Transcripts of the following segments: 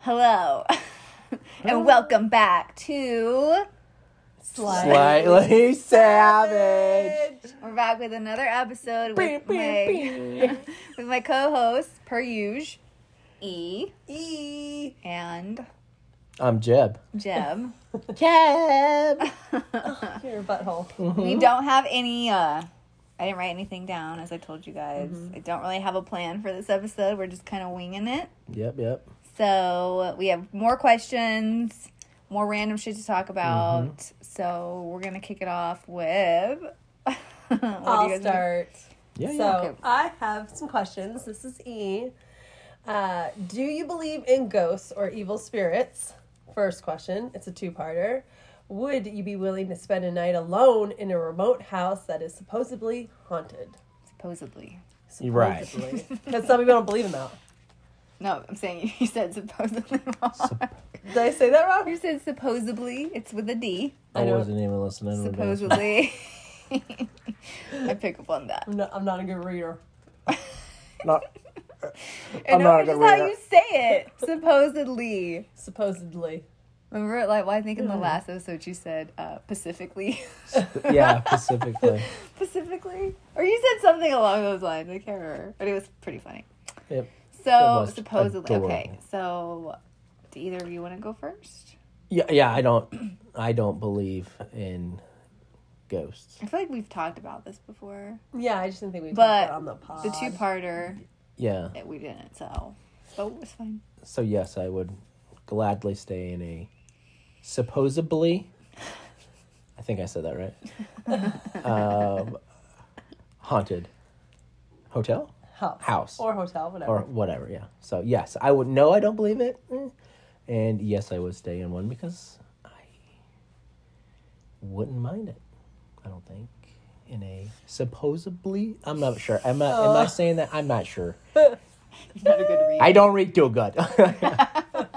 Hello, and welcome back to. Slightly savage. We're back with another episode with my with my co-host per usual, E E. and I'm Jeb. Jeb. Jeb. Your butthole. We don't have any. uh I didn't write anything down, as I told you guys. Mm-hmm. I don't really have a plan for this episode. We're just kind of winging it. Yep, yep. So we have more questions, more random shit to talk about. So we're gonna kick it off with. what do you I'll guys- start. Yeah, So yeah. Okay. I have some questions. This is E. Uh, do you believe in ghosts or evil spirits? First question. It's a two-parter. Would you be willing to spend a night alone in a remote house that is supposedly haunted? Supposedly. Right. Because some people don't believe in that. No, I'm saying you said supposedly wrong. Did I say that wrong? you said supposedly. It's with a D. I, I know. wasn't even listening. to the Supposedly. I pick up on that. I'm not, I'm not a good reader. Not, I I'm know not a it's good just how reader. you say it. Supposedly. Supposedly. Remember, like, well, I think in the last episode you said uh, Pacifically. yeah, specifically. Pacifically? Or you said something along those lines. I can't remember. But it was pretty funny. Yep. So, was supposedly. Okay. So, do either of you want to go first? Yeah, yeah. I don't. I don't believe in ghosts. I feel like we've talked about this before. Yeah, I just didn't think we But talked about it on the pod. The two Yeah. we didn't. So, so was fine. So yes, I would gladly stay in a supposedly. I think I said that right. um, haunted hotel house. house. Or hotel, whatever. or whatever. Yeah. So yes, I would. No, I don't believe it. Eh. And yes, I would stay in one because I wouldn't mind it. I don't think in a supposedly. I'm not sure. Am I? Am I saying that? I'm not sure. Not a good read. I don't read too good. what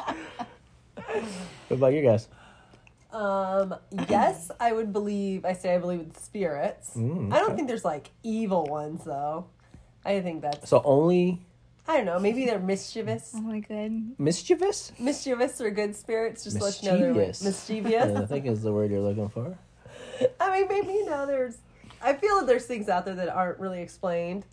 about you guys? Um, yes, I would believe. I say I believe in spirits. Mm, I don't okay. think there's like evil ones though. I think that's. So only I don't know. Maybe they're mischievous. Oh my god. mischievous. Mischievous or good spirits. Just to let you know they're Mischievous. mischievous. I think is the word you're looking for. I mean, maybe you know there's. I feel that there's things out there that aren't really explained.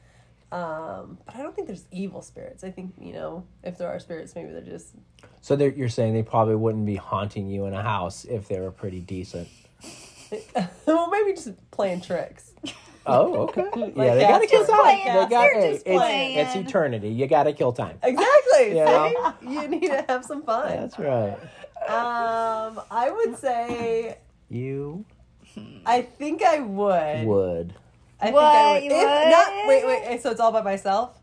Um, but I don't think there's evil spirits. I think you know if there are spirits, maybe they're just. So they're, you're saying they probably wouldn't be haunting you in a house if they were pretty decent. well, maybe just playing tricks. Oh, okay. yeah, they gotta kill time. They got hey, just it's, playing. it's eternity. You gotta kill time. Exactly. Yeah. See? You need to have some fun. That's right. Um, I would say You I think I would. would. I What, think I would. you If would? not, wait, wait. So it's all by myself.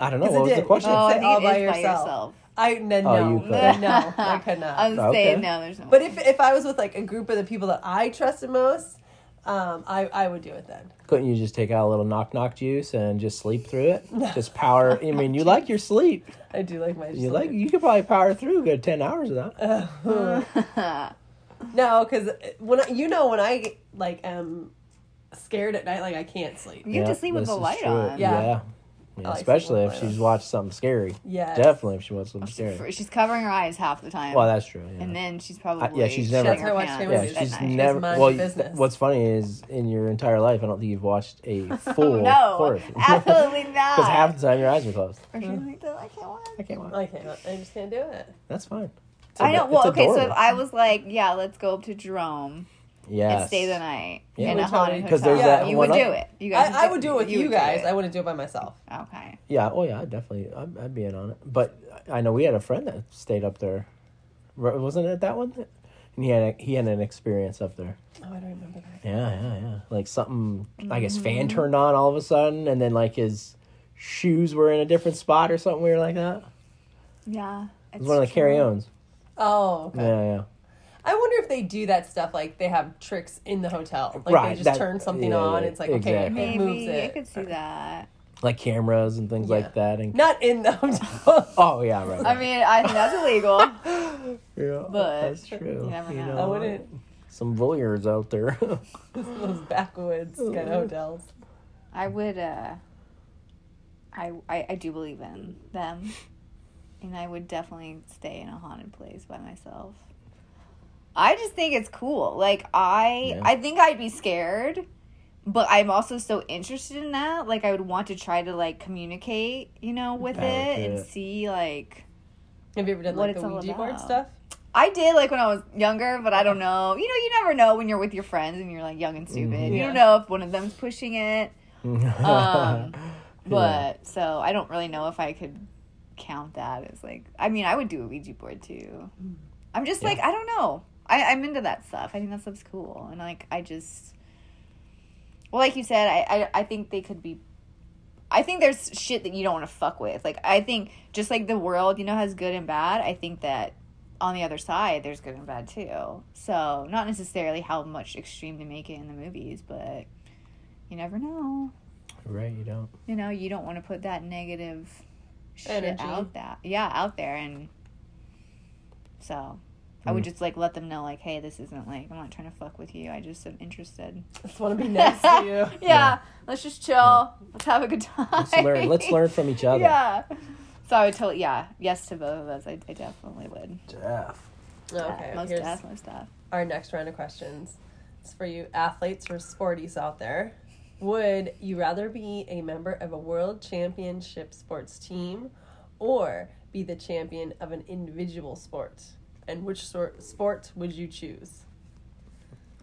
I don't know. 'Cause What it was the did. question? Oh, I said think all it by is by yourself. yourself. I no, Oh, no, you could. no, I could not. I was Okay. saying no, there's no but way. if if I was with like a group of the people that I trusted most, um, I I would do it then. Couldn't you just take out a little knock knock juice and just sleep through it? Just power. I mean, you like your sleep. I do like my. You like. You could probably power through a good ten hours of that. no, because uh, when I, you know when I like am scared at night, like I can't sleep. You have to sleep with the light true. on. Yeah. Yeah. Yeah, like especially if with the light she's on. watched something scary. Yeah, Definitely if she watched something scary. She's covering her eyes half the time. Well, that's true. Yeah. and then she's probably I- yeah, she's never- shitting That's why I her watch pants yeah, she's night. She never. mind Well, your business. what's funny is in your entire life, I don't think you've watched a full no, horror film. absolutely not. Because half the time your eyes are closed. Or she's like, I can't watch. I can't watch. I can't. I just can't do it. That's fine. It's I know. Well, okay. So if. I was like, yeah, let's go up to Jerome yes. and stay the night Yeah. in You a would totally- haunted 'cause hotel, there's that you one would do it. You guys, I, I would do it with you, would guys. do I it. wouldn't do it by myself. Okay. Yeah. Oh, yeah. I definitely. I'd, I'd be in on it. But I know we had a friend that stayed up there. Wasn't it that one? And he had a, he had an experience up there. Oh, I don't remember that. Yeah, yeah, yeah. Like something like his Mm-hmm. fan turned on all of a sudden, and then like his shoes were in a different spot or something weird like that. Yeah. It was one of the carry ons. Oh, okay. Yeah, yeah. I wonder if they do that stuff like they have tricks in the hotel. Like Right, they just that- turn something yeah, on. It's like okay, exactly. it Maybe moves I could see that. Like cameras and things Yeah. like that. And Not in the hotel. oh yeah, right. I mean, I think that's illegal. yeah, but that's true. you never know. I wouldn't. Some voyeurs out there. Those backwoods kind of hotels. I would. uh I, I I do believe in them, and I would definitely stay in a haunted place by myself. I just think it's cool. Like I Yeah. I think I'd be scared, but I'm also so interested in that. Like I would want to try to like communicate, you know, with Back it and see like Have you ever done What like the all Ouija board stuff? I did like when I was younger, but I don't know. You know, you never know when you're with your friends and you're like young and stupid. You Yeah. don't know if one of them's pushing it. Um, but so I don't really know if I could count that as like. I mean, I would do a Ouija board too. Mm. I'm just like I don't know. I, I'm into that stuff. I think that stuff's cool, and like I just. Well, like you said, I, I I think they could be. I think there's shit that you don't want to fuck with. Like I think just like the world, you know, has good and bad. I think that on the other side, there's good and bad too. So not necessarily how much extreme they make it in the movies, but you never know right, you don't. you know, you don't want to put that negative shit out that yeah, out there and so I would Mm. just like let them know like, hey, this isn't like I'm not trying to fuck with you. I just am interested. Just want to be nice to you. Yeah. Yeah. Let's just chill. Let's have a good time. Let's learn. Let's learn from each other. Yeah. So I would totally yeah, yes to both of us I, I definitely would. Jeff. Okay, Yeah, most here's deaf, most deaf. our next round of questions. It's for you athletes or sporties out there. Would you rather be a member of a world championship sports team or be the champion of an individual sport? And which sort sport would you choose?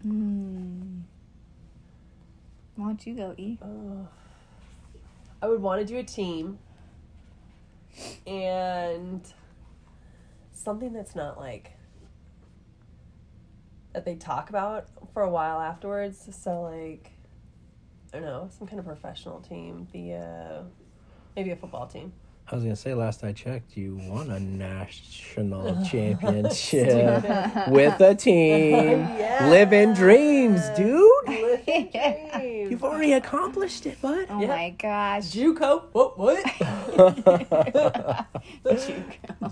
Hmm. Why don't you go, E? I would want to do a team and something that's not like that they talk about for a while afterwards. So like I don't know, some kind of professional team, be a maybe a football team. I was gonna say, last I checked, you won a national championship with a team. Yeah. Living dreams, dude. Living dreams. You've already accomplished it, bud. Oh Yeah. my gosh. JUCO. What? What?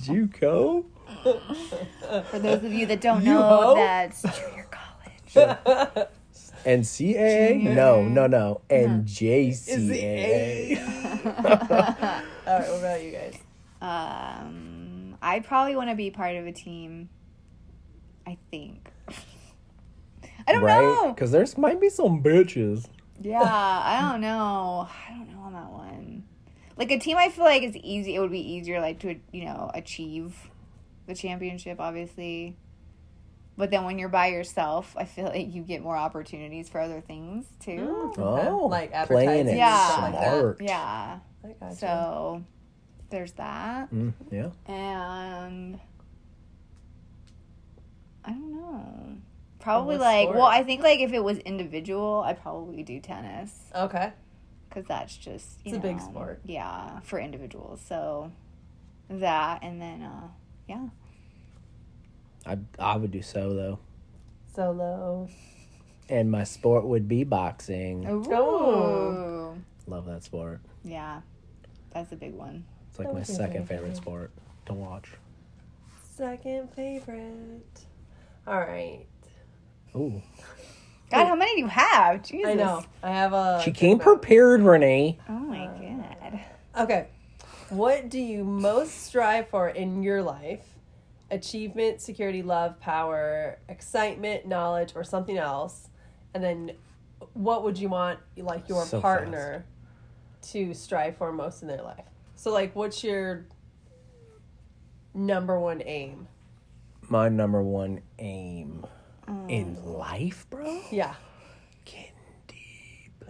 JUCO. For those of you that don't You know, hoe? that's junior college. NCAA? No, no, no. NJCAA. All right. What about you guys? Um, I probably want to be part of a team. I think. I don't right? know. Because there's might be some bitches. Yeah, I don't know. I don't know on that one. Like a team, I feel like it's easy. It would be easier, like to you know achieve the championship, obviously. But then when you're by yourself, I feel like you get more opportunities for other things too. Oh, Like playing it Yeah. stuff like that. Yeah. I. So there's that. Mm, yeah. And I don't know. Probably what like, sport? well, I think like if it was individual, I'd probably do tennis Okay. because that's just you It's a big sport. Yeah, for individuals. So that and then uh yeah. I I would do solo, Solo. and my sport would be boxing. Oh. Ooh. Love that sport. Yeah. That's a big one. It's like my second favorite. favorite sport to watch. Second favorite. All right. Ooh, God, how many do you have? Jesus. I know. I have a. she came prepared, Renee. Oh my god. Okay. What do you most strive for in your life? Achievement, security, love, power, excitement, knowledge, or something else? And then what would you want like your So partner to strive for most in their life? So like what's your number one aim? My number one aim Mm. in life, bro. Yeah. Getting deep.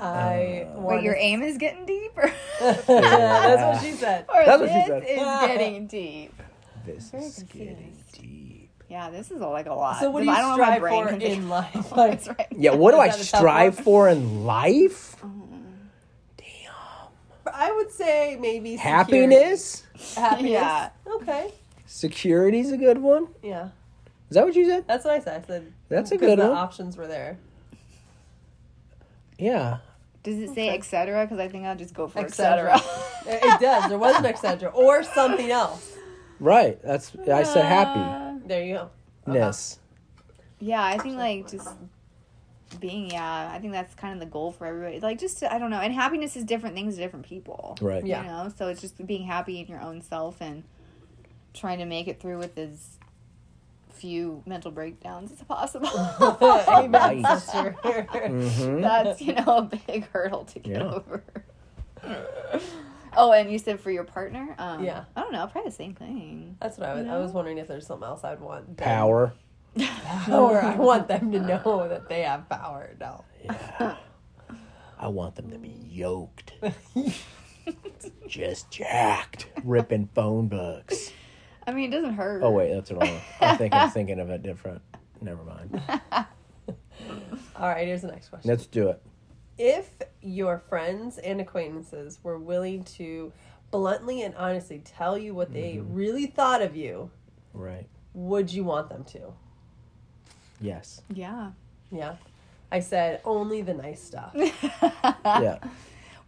I Uh, Wait, your aim is getting deeper. That's what she said. or That's what she this said. is getting deep. This is getting deep. Yeah, this is like a lot. So what do you I don't know how my strive for in life? Like, right. Yeah, what do I that a tough strive for in life? Damn. I would say maybe security. Happiness? Happiness. Yeah. Okay. Security's a good one. Yeah. Is that what you said? That's what I said. I said That's a good the one. options were there. Yeah. Does it say Okay. etc.? Because I think I'll just go for Etc. etc. it it does. There was an etc. or something else. Right. That's I said happy. Uh, there you go. Uh-huh. Okay. Yeah, I think like just being yeah, I think that's kind of the goal for everybody. Like just to, I don't know, and happiness is different things to different people. Right. Yeah. You know, so it's just being happy in your own self and trying to make it through with as few mental breakdowns as possible. Amen, Nice. sister. Mhm. That's you know a big hurdle to get Yeah. over. oh, and you said for your partner, um, Yeah. I don't know, probably the same thing. That's what I was. You I was wondering if there's something else I'd want. them- Power. Power. I want them to know that they have power. No. Yeah. I want them to be yoked. Just jacked. Ripping phone books. I mean, it doesn't hurt. Oh wait, that's wrong. I think I'm thinking thinking of it different. Never mind. All right. Here's the next question. Let's do it. if your friends and acquaintances were willing to bluntly and honestly tell you what they Mm-hmm. really thought of you, Right. would you want them to? Yes. Yeah. Yeah. I said only the nice stuff. Yeah.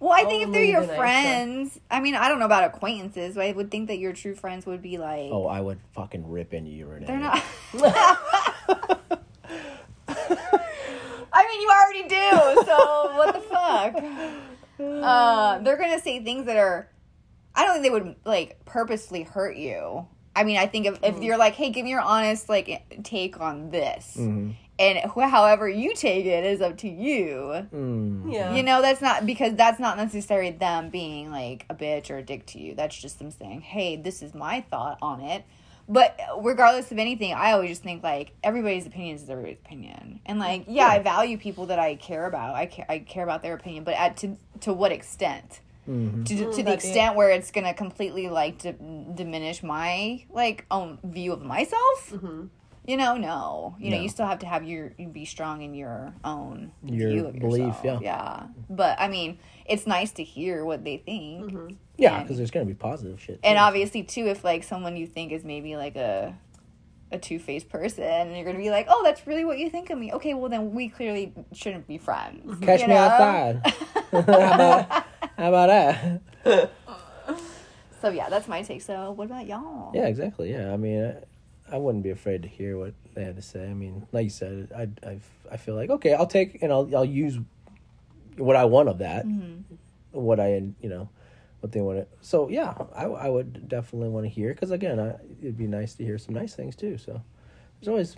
Well, I think if they're your friends, I mean, I don't know about acquaintances, but I would think that your true friends would be like, Oh, I would fucking rip into you, Renee. they're not. I mean, you already do, so what the fuck? Uh, they're gonna say things that are. I don't think they would like purposely hurt you. I mean, I think if, if you're like, hey, give me your honest like take on this, Mhm. And wh- however you take it is up to you. Mm. Yeah. You know, that's not because that's not necessarily them being like a bitch or a dick to you. That's just them saying, "Hey, this is my thought on it." But regardless of anything, I always just think like everybody's opinion is everybody's opinion, and like yeah, I value people that I care about. I care, I care about their opinion, but at to to what extent? Mhm. To, to Mm, the that'd be- extent where it's gonna completely like d- diminish my like own view of myself. Mhm. You know, no. You know, No. you still have to have your you be strong in your own Your view of belief, yourself. yeah. Yeah. But I mean, it's nice to hear what they think. Mm-hmm. Yeah, because there's gonna be positive shit. And obviously too if like someone you think is maybe like a a two-faced person and you're going to be like, "Oh, that's really what you think of me." Okay, well then we clearly shouldn't be friends. Catch you me know? outside. how, about, how about that? So yeah, that's my take. So what about y'all? Yeah, exactly. Yeah, I mean, I, I wouldn't be afraid to hear what they had to say. I mean, like you said, I I I feel like okay, I'll take and I'll I'll use what I want of that, Mm-hmm. what I you know, what they want to. So yeah, I I would definitely want to hear because again, I, it'd be nice to hear some nice things too. So there's always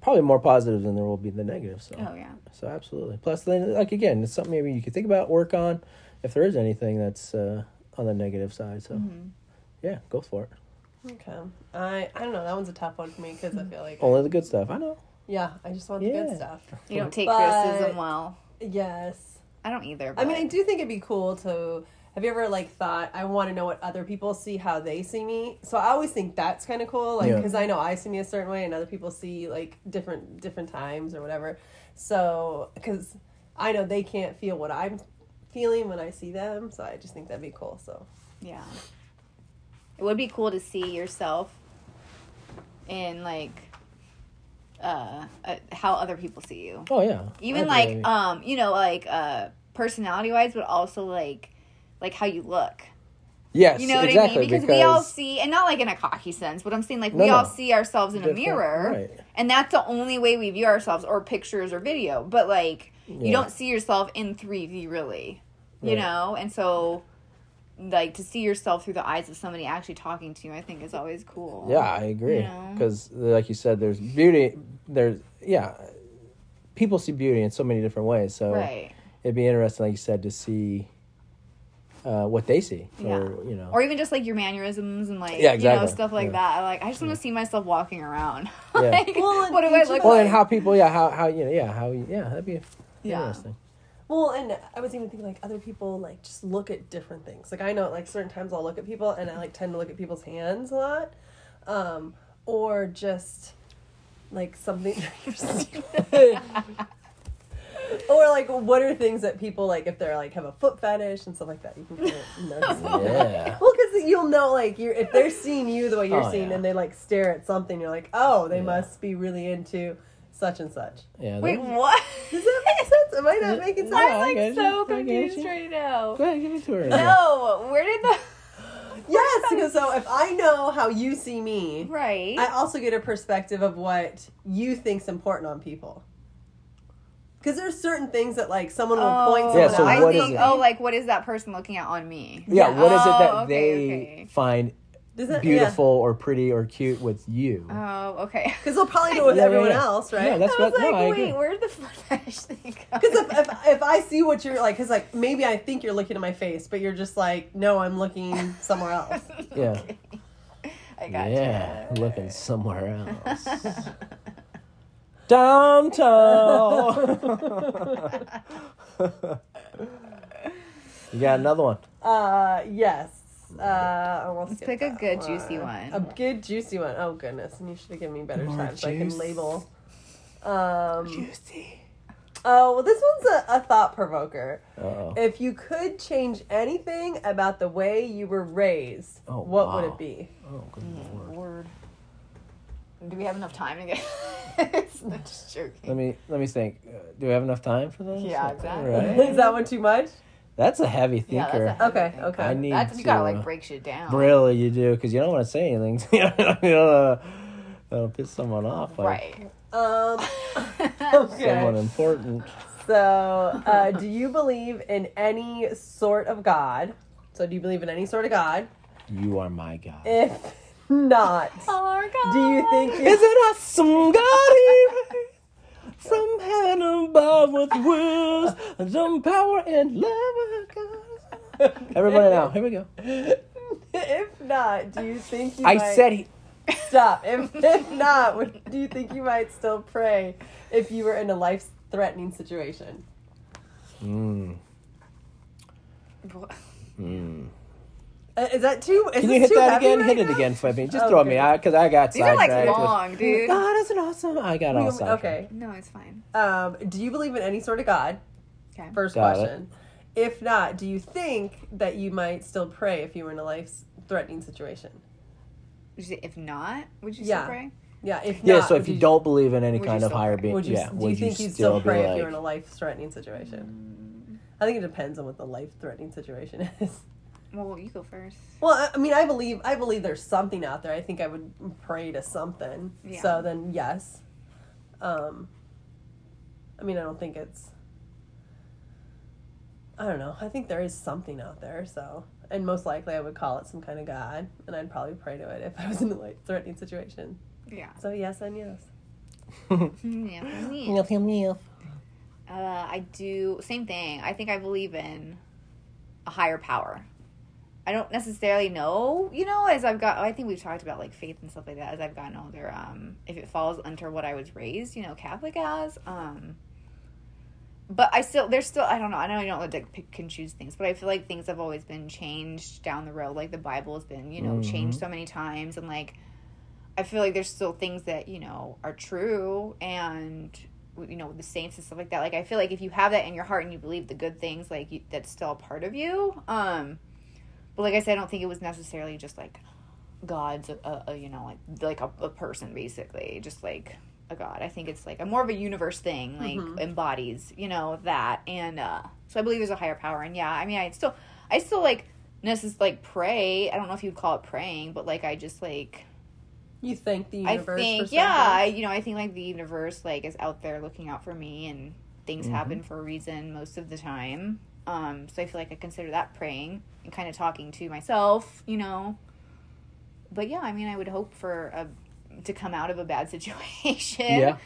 probably more positives than there will be the negatives. So Oh yeah. so absolutely. Plus, then like again, it's something maybe you could think about, work on, if there is anything that's uh, on the negative side. So Mm-hmm. yeah, go for it. Okay. I I don't know. That one's a tough one for me because I feel like Only the good stuff. I know. yeah, I just want the good stuff. You don't take But- criticism well. Yes. I don't either. I mean, I do think it'd be cool to. Have you ever like thought I want to know what other people see, how they see me? So I always think that's kind of cool, like Yeah. because I know I see me a certain way, and other people see like different different times or whatever. So because I know they can't feel what I'm feeling when I see them, so I just think that'd be cool. So Yeah. It would be cool to see yourself in like uh, uh how other people see you. Oh yeah. Even like um, you know, like uh personality wise, but also like like how you look. yes, You know what exactly, I mean? Because, we all see and not like in a cocky sense, but I'm saying like No, we all no. see ourselves in a mirror. right. And that's the only way we view ourselves or pictures or video. But like you don't see yourself in 3D really. You Right. know? And so like to see yourself through the eyes of somebody actually talking to you, I think is always cool. Yeah, I agree. You know? Because, like you said, there's beauty. There's yeah, people see beauty in so many different ways. So Right. it'd be interesting, like you said, to see uh, what they see, Yeah. or you know, Or even just like your mannerisms and like Yeah, you know stuff like Yeah. that. Like I just want to see myself walking around. Yeah. like, Well, what do I look of well, like? and how people, yeah, how how you know, yeah, how yeah, that'd be Yeah. interesting. Well, and I was even thinking like other people like just look at different things. Like I know like certain times I'll look at people and I like tend to look at people's hands a lot, um, or just like something. You're stupid. or like what are things that people like if they're like have a foot fetish and stuff like that. You can kind of notice. it. Yeah. Well, because you'll know, like, you're if they're seeing you the way you're Oh, seeing, yeah. and they like stare at something, you're like, oh, they Yeah. must be really into such and such. Yeah. Wait, there's- what? Does that make sense? Am I not making sense? Yeah, I I'm like so you. Confused you. right now. Go ahead, give it to her. No, where did the Yes, because so if I know how you see me, Right. I also get a perspective of what you think's important on people. Because there's certain things that like someone will point Oh, someone Yeah, so out I what on is think, it? oh, like what is that person looking at on me? Yeah, what is it oh, that Oh, okay, they okay. find Does that- beautiful or pretty or cute with you? Oh, okay. Because they'll probably do it with Yeah, yeah, everyone yeah. else, right? Yeah, that's I was what. like, no, wait, where'd the foot fetish thing go? Because if, if, if I see what you're like, because like maybe I think you're looking at my face, but you're just like, no, I'm looking somewhere else. Yeah. I got Yeah, looking somewhere else. Downtown. you got another one. Uh, yes. Uh, I Let's pick a that good juicy one. A good juicy one. Oh goodness, and you should have given me better More time so I can label. Um, Juicy. oh well, this one's a, a thought provoker. Oh. If you could change anything about the way you were raised, Oh, what would it be? Oh, good lord. Word. Do we have enough time to get? no, just joking. Let me let me think. Uh, do we have enough time for this? Yeah, exactly. Right. Is that one too much? That's a heavy Yeah, that's thinker. a heavy Okay, thing. okay. I need That's, to. you gotta uh, like break shit down. Really, you do because you don't want to say anything. you don't that'll piss someone off. Like Right. Um, Someone important. So, uh, do you believe in any sort of God? So, do you believe in any sort of God? You are my God. If not, Oh, God. do you think you Is it awesome God he raised from heaven above with wisdom, power, and love? God. Everybody now, here we go. if not, do you think you I might said he. stop? If, if not, would, do you think you might still pray if you were in a life-threatening situation? Mm, mm. Uh, is that too? Is Can you hit too that again? right Hit it again for me. Just Oh, throw okay. me out because I got These are like sidetracked. with- long, dude. God is an awesome. I got all sidetracked. Okay. No, it's fine. Um, do you believe in any sort of God? Okay. First Got it. question. If not, do you think that you might still pray if you were in a life-threatening situation? Would you say if not, would you Yeah. still pray? Yeah. If Yeah. not, So if you don't believe in any kind of higher pray? being, would you, yeah, do would you think you'd still pray if you were in a life-threatening situation? I think it depends on what the life-threatening situation is. Well, you go first. Well, I- mean, I believe I believe there's something out there. I think I would pray to something. Yeah. So then, yes. Um, I mean, I don't think it's. I don't know. I think there is something out there. So, and most likely, I would call it some kind of god, and I'd probably pray to it if I was in a like threatening situation. Yeah. So yes and yes. Yeah. Uh, I do same thing. I think I believe in a higher power. I don't necessarily know, you know, as I've got. I think we've talked about like faith and stuff like that as I've gotten older. Um, if it falls under what I was raised, you know, Catholic as. Um, but I still, there's still, I don't know. I know you don't like pick and choose things, but I feel like things have always been changed down the road. Like the Bible has been, you know, changed so many times, and like I feel like there's still things that you know are true and you know the saints and stuff like that like i feel like if you have that in your heart and you believe the good things like you, that's still a part of you um but like i said i don't think it was necessarily just like god's a, a, a you know like like a, a person basically. Just like a god. I think it's like a more of a universe thing like embodies you know that. And uh so i believe there's a higher power. And yeah i mean i still i still like necess- like pray. I don't know if you'd call it praying but like i just like You thank the universe. I think, yeah, I, you know, I think like the universe like is out there looking out for me, and things happen for a reason most of the time. Um, so I feel like I consider that praying and kind of talking to myself, you know. But yeah, I mean, I would hope for a to come out of a bad situation. Yeah.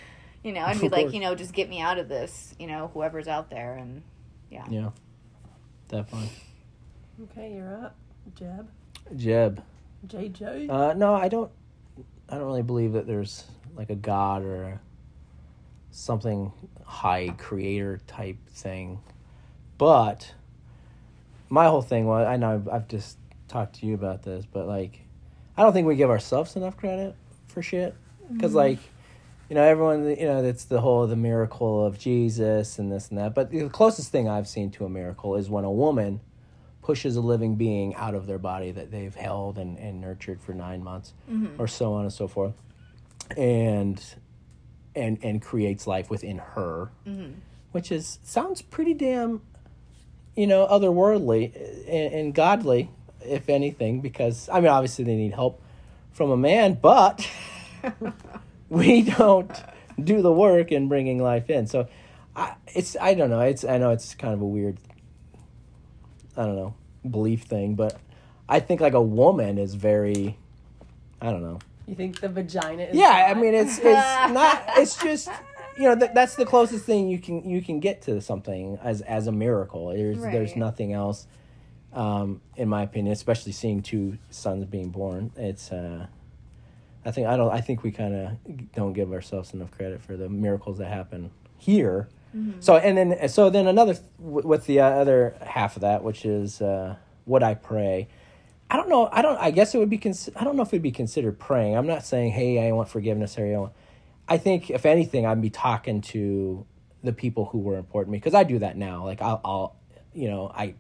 You know, and be like, you know, just get me out of this, you know, whoever's out there, and yeah. Yeah. Definitely. Okay, you're up, Jeb. Jeb. JJ. Uh, no, I don't. I don't really believe that there's like a god or a, something high creator type thing. But my whole thing was I know I've, I've just talked to you about this, but like I don't think we give ourselves enough credit for shit. Because mm-hmm. like you know everyone you know it's the whole the miracle of Jesus and this and that. But the closest thing I've seen to a miracle is when a woman pushes a living being out of their body that they've held and, and nurtured for nine months mm-hmm. or so on and so forth and and and creates life within her mm-hmm. which is sounds pretty damn you know otherworldly uh, and, and godly if anything, because I mean, obviously they need help from a man, but we don't do the work in bringing life in. So, I, it's I don't know. It's I know it's kind of a weird, I don't know, belief thing, but I think like a woman is very, I don't know. You think the vagina is Yeah, I mean it's it's not. It's just you know th- that's the closest thing you can you can get to something as as a miracle. There's there's nothing else, um, in my opinion. Especially seeing two sons being born, it's. Uh, I think I don't. I think we kind of don't give ourselves enough credit for the miracles that happen here. So and then so then another with the uh, other half of that, which is uh, what I pray. I don't know. I don't. I guess it would be. Cons- I don't know if it'd be considered praying. I'm not saying, "Hey, I want forgiveness," or I want. I think if anything, I'd be talking to the people who were important to me because I do that now. Like I'll, I'll, you know, I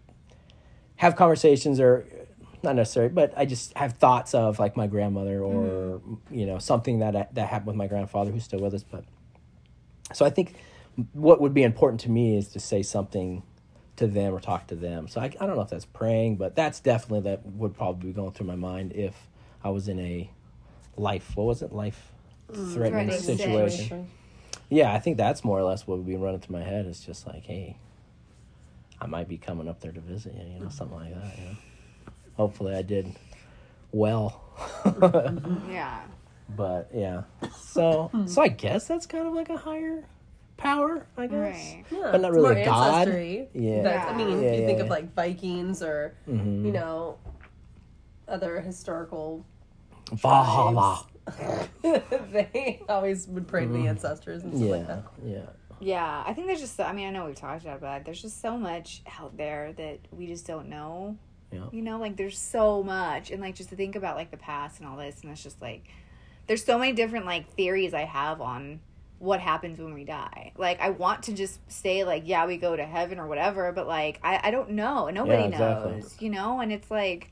have conversations or not necessarily, but I just have thoughts of like my grandmother or mm-hmm. you know something that that happened with my grandfather who's still with us. But so I think what would be important to me is to say something to them or talk to them. So I, I don't know if that's praying, but that's definitely that would probably be going through my mind if I was in a life what was it life threatening Threatening situation. Situation. Yeah, I think that's more or less what would be running through my head. It's just like, hey, I might be coming up there to visit you, you know, something like that. You know, hopefully I did well. Yeah. but yeah, so so I guess that's kind of like a higher power, I guess. Right. Yeah, But not really more a god. ancestry. Yeah. That's, I mean, Yeah, if you yeah, think of like Vikings or Mhm. you know other historical, Valhalla. they always would pray to the mm. ancestors and stuff like that. yeah. Yeah, I think there's just. I mean, I know we've talked about, it, but there's just so much out there that we just don't know. Yeah. You know, like there's so much, and like just to think about like the past and all this, and it's just like there's so many different like theories I have on what happens when we die. Like I want to just say like yeah we go to heaven or whatever, but like I I don't know. Nobody Yeah, exactly. knows. You know, and it's like.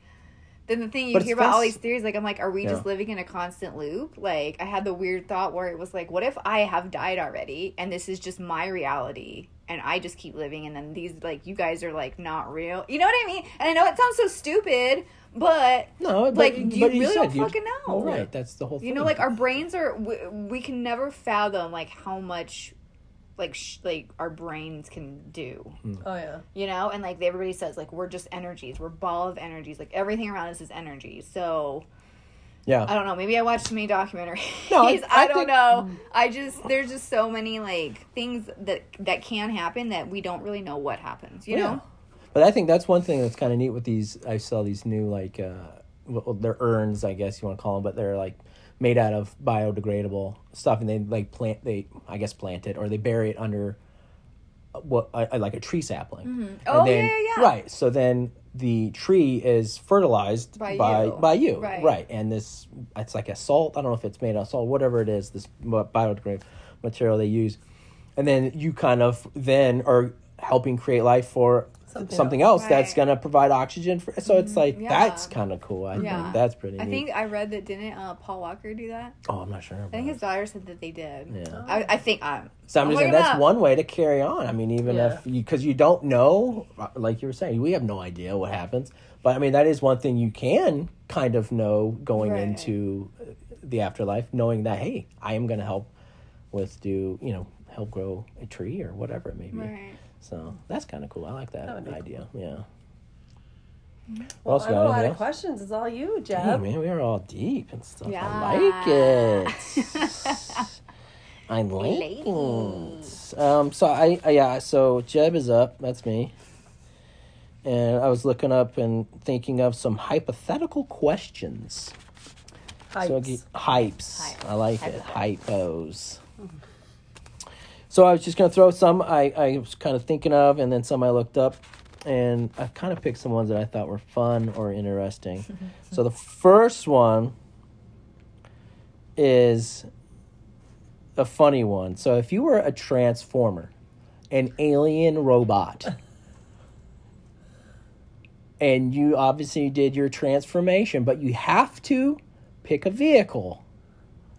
Then the thing you But hear it's about all these theories, like I'm like, are we just living in a constant loop? Like I had the weird thought where it was like, what if I have died already and this is just my reality and I just keep living and then these like you guys are like not real. You know what I mean? And I know it sounds so stupid, but No, but, Like, you but really don't fucking know. All right, that's the whole thing. you know like our brains are we, we can never fathom like how much like sh- like our brains can do Oh yeah, you know and like everybody says like we're just energies we're ball of energies like everything around us is energy so yeah. I don't know. Maybe I watched too many documentaries. No, I- I, I don't think- know. I just there's just so many like things that that can happen that we don't really know what happens. You Yeah. know? But I think that's one thing that's kind of neat with these. I saw these new like uh, well, they're urns, I guess you want to call them, but they're like made out of biodegradable stuff, and they like plant they I guess plant it or they bury it under uh, what uh, like a tree sapling. And Oh, then, yeah, yeah. Right. So then the tree is fertilized By by you. by you. Right. And this it's like a salt. I don't know if it's made out of salt, whatever it is. This biodegradable material they use, and then you kind of then are helping create life for Something something, else. else, that's gonna provide oxygen for. So it's like Yeah. that's kind of cool. I Yeah. think that's pretty. I neat. think I read that didn't uh, Paul Walker do that? Oh, I'm not sure. I think his daughter said that they did. Yeah. I, I think um, So I'm just saying that's up. one way to carry on. I mean, even Yeah. if you because you don't know, like you were saying, we have no idea what happens. But I mean, that is one thing you can kind of know going Right. into the afterlife, knowing that hey, I am going to help with do you know help grow a tree or whatever it may be. Right. So that's kind of cool. I like that, That would be idea. Yeah. Mm-hmm. Well, else I have a lot Anything of questions. It's all you, Hey, Jeb. man, we are all deep and stuff. Yeah. I like it. I like Lady. it. Um, so I, I yeah, so Jeb is up. That's me. And I was looking up and thinking of some hypothetical questions. So I'll Hypes. get- hypes. I like it. Hypos. So I was just gonna throw some I, I was kind of thinking of, and then some I looked up, and I kind of picked some ones that I thought were fun or interesting. so the first one is a funny one. So if you were a transformer, an alien robot, and you obviously did your transformation, but you have to pick a vehicle.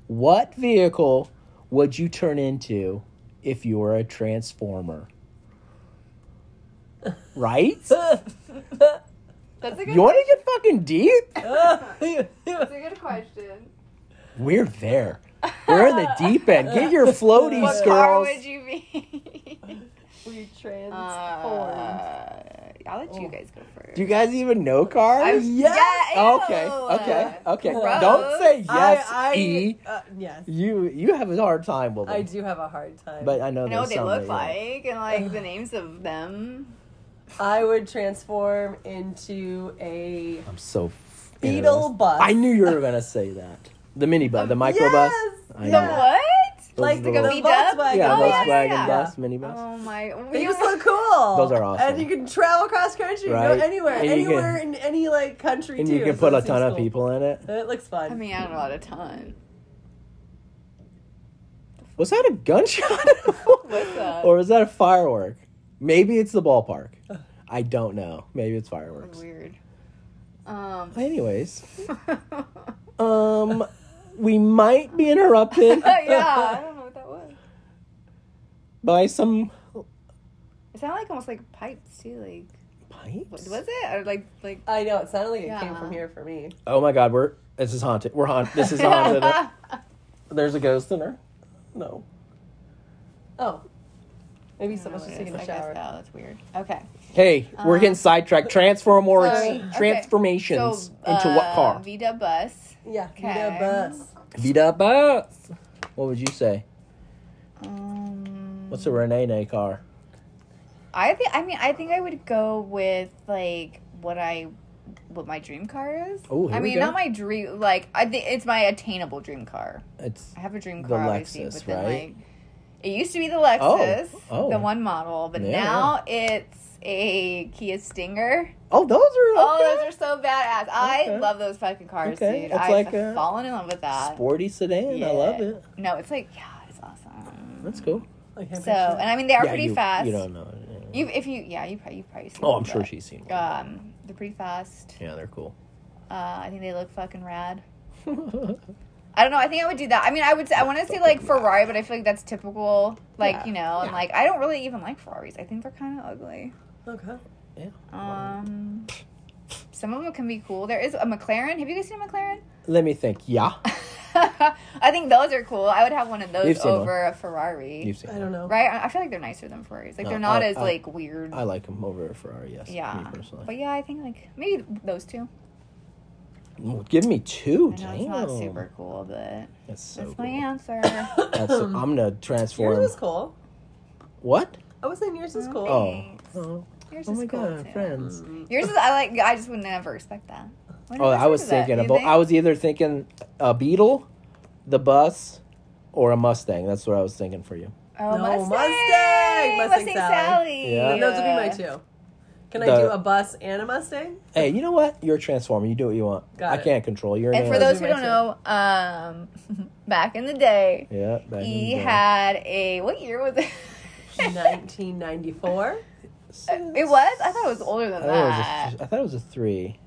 What vehicle would you turn into if you were a transformer? Right? That's a good. You want to get fucking deep? That's a good question. We're there. We're in the deep end. Get your floaties, What car girls. would you be? we transformed. Uh, I'll let you guys go first. Do you guys even know cars? I'm- Yes! Yeah, okay, okay, okay. Gross. Don't say yes, I, I, E. Uh, yes. You you have a hard time with them. I do have a hard time. But I know, I know what they look that, yeah. like and like the names of them. I would transform into a I'm so beetle interested. bus. I knew you were gonna say that. The minibus, the microbus. Yes! I The know. What? Those Like are the, the the V dub? Volkswagen. Yeah, Oh, yeah, Volkswagen yeah, bus, minibus. Oh my! They you- just look cool. Those are awesome. And you can travel across country, Right. go anywhere, And anywhere can- in any like country and too. you can so put it a ton seems of cool. people in it. It looks fun. I mean, I don't know a ton. Was that a gunshot? What's that? or was that a firework? Maybe it's the ballpark. I don't know. Maybe it's fireworks. Weird. Um. Anyways, um, we might be interrupted Oh yeah, I don't know what that was. by some It sounded like almost like pipes too. Like, what, pipes. was it? Or like, like. I know it sounded like it came from here for me. Oh my God, we're this is haunted. We're haunted. This is haunted. There's a ghost in her. No. Oh, maybe I don't someone's just it taking is. a I guess- shower. Oh, that's weird. Okay. Hey, we're getting sidetracked. Transform or Okay. transformations So, into uh, what car? Vita bus. Yeah, Okay. the bus. Vida bus. What would you say? Um, What's a Renee car? I think. I mean, I think I would go with like what I, what my dream car is. Oh, I mean, go. not my dream. Like, I think it's my attainable dream car. It's I have a dream The car, obviously, Lexus, but then right? like, it used to be the Lexus, oh. the one model, but Yeah, now it's a Kia Stinger. Oh, those are Oh, those are so badass! I Okay. love those fucking cars, Okay, dude. it's I've like a fallen in love with that. sporty sedan. I love it. No, it's like yeah, it's awesome. That's cool. I So, and I mean, they are Yeah, pretty you, fast. You don't know. yeah. You, if you, yeah, you probably, you've probably seen. Oh, them, I'm sure but, she's seen. one. Um, they're pretty fast. Yeah, they're cool. Uh, I think they look fucking rad. I don't know. I think I would do that. I mean, I would. Say, I want to say like Ferrari, but I feel like that's typical. Like Yeah, you know, and yeah. like I don't really even like Ferraris. I think they're kind of ugly. Okay. Yeah. Um, some of them can be cool. There is a McLaren. Have you guys seen a McLaren? Let me think. Yeah, I think those are cool. I would have one of those You've seen one. over a Ferrari. you've seen. I don't know. Right? I I feel like they're nicer than Ferraris. Like No, they're not I- as I- like weird. I like them over a Ferrari. Yes. yeah. Me personally. But yeah, I think like maybe those two. Well, Give me two. I know Damn. it's not super cool, but That's so that's cool. my answer. That's, I'm gonna Yours transform. was cool. What? I was saying yours is cool. Oh. Thanks. Oh, Yours oh is my cool god, too. friends. Yours is I like. I just would never expect that. Would Oh, never I was expect that. thinking You about. I think? was either thinking a Beetle, the bus, or a Mustang. That's what I was thinking for you. Oh, No, Mustang! Mustang! Mustang Mustang Sally. Sally. Yeah. And those would be my two. Can I The- do a bus and a Mustang? Hey, you know what? You're a transformer. You do what you want. Got I it. can't control. You're And for those who don't know, um, back in the day, yeah, back in he the day. had a what year was it? 1994, Uh, it was. I thought it was older than I thought, it was that. a, th- I thought it was a three,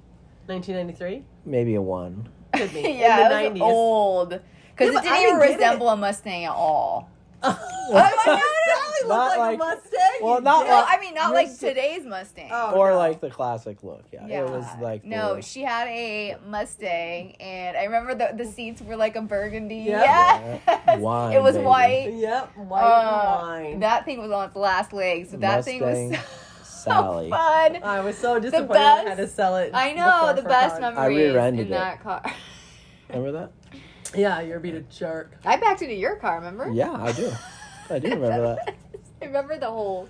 1993. maybe a one. Could be. yeah, in it the was 90s. old because Yeah, it but didn't I even didn't get resemble a Mustang at all. Oh, no, no, no. Sally looked Not like, like- a Mustang. well, not. No, like- I mean not like Merce- today's Mustang. Oh, or no. like the classic look. Yeah, Yeah. it was like no, the- she had a Mustang, and I remember the the seats were like a burgundy. Yeah. Yes. Wine, it was baby. white. Yep, white Uh, wine. That thing was on its last legs. So that thing was so Sally. fun. I was so disappointed best- I had to sell it. I know the best fun. memories rear-ended in it. that car. Remember that? Yeah, you're being a jerk. I backed into your car. Remember? Yeah, I do. I do remember that. I remember the whole.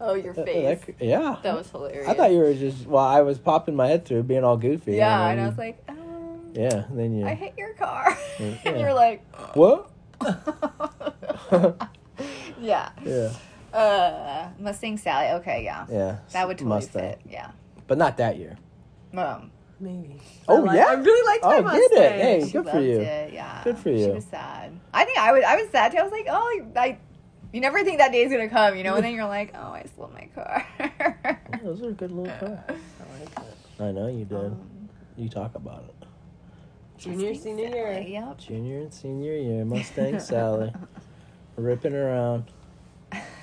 Oh, your That- face. that- yeah. That was hilarious. I thought you were just. Well, I was popping my head through, being all goofy. Yeah, and and I was like, um, Yeah, and then you. I hit your car, Yeah. and you're like, what? yeah. Yeah, Uh, Mustang Sally. Okay, yeah. yeah. That would totally Mustang. fit. Yeah. but not that year. Um, Maybe. Oh, I like- yeah? I really liked my Oh, Mustang. get it. Hey, she good for you. It. Yeah. Good for you. She was sad. I think I was. I was sad too. I was like, oh, I. You never think that day is gonna come, you know, and then you're like, oh, I sold my car. Yeah, those are good little cars. I like it. I know you did. Um, you talk about it. Junior, Mustang senior year. Yep. Junior and senior year, Mustang Sally, ripping around.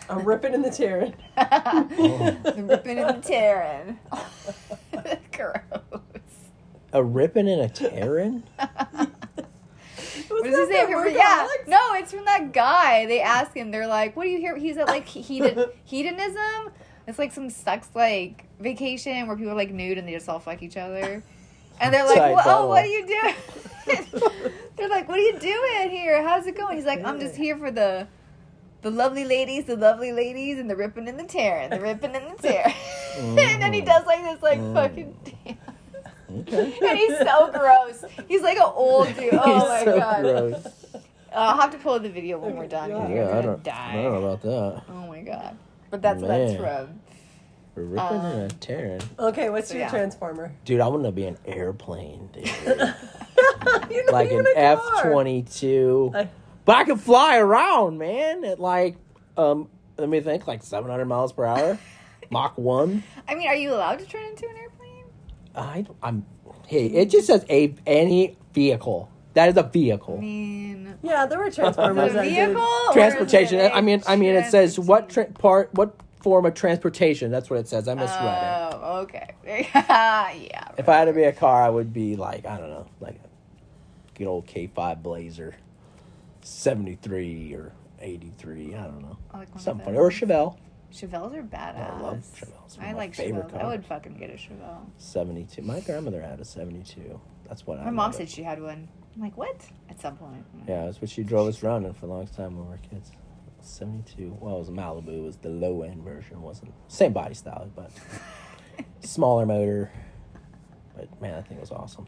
I'm ripping in the tearing. the ripping in the tearing. Gross. A ripping and a tearing? What he say? From, yeah, no, it's from that guy. They ask him. They're like, "What do you hear?" He's at like hedon hedonism. It's like some sex like vacation where people are like nude and they just all fuck each other. And they're like, well, "Oh, what are you doing?" they're like, "What are you doing here? How's it going?" He's like, "I'm just here for the." The lovely ladies, the lovely ladies, and the ripping and the tearing, the ripping and the tearing. and then he does like this, like mm. fucking dance. Okay. And he's so gross. He's like an old dude. Oh He's my so god. gross. Uh, I'll have to pull the video when we're done. Yeah, you're Yeah, I don't, die. I don't know about that. Oh my god. But that's what that's Man. from. A ripping and Um, tearing. Okay, what's So, your yeah. transformer? Dude, I want to be an airplane, dude. You're not like even an F twenty two. But I can fly around, man, at like um let me think, like seven hundred miles per hour. Mach one. I mean, are you allowed to turn into an airplane? I don't- I'm hey, it just says a any vehicle. That is a vehicle. I mean, Yeah, there were transformers. it a that did- vehicle? or is transportation. it a I mean I mean it says what tra- part what form of transportation. That's what it says. I misread it. Oh, okay. yeah. If I had to be a car, I would be like, I don't know, like a good old K5 Blazer 73 or 83. I don't know. I like one of Something funny. Or those. Chevelle. Chevelles are badass. I love Chevelles. I like favorite Chevelles. I would fucking get a Chevelle. 72. My grandmother had a 72. That's what I My mom said she had one. I'm like, what? At some point. Yeah, that's what she drove us around in for a long time when we were kids. 72. Well, it was a Malibu. It was the low end version. It wasn't same body style, but smaller motor. But man, that thing was awesome.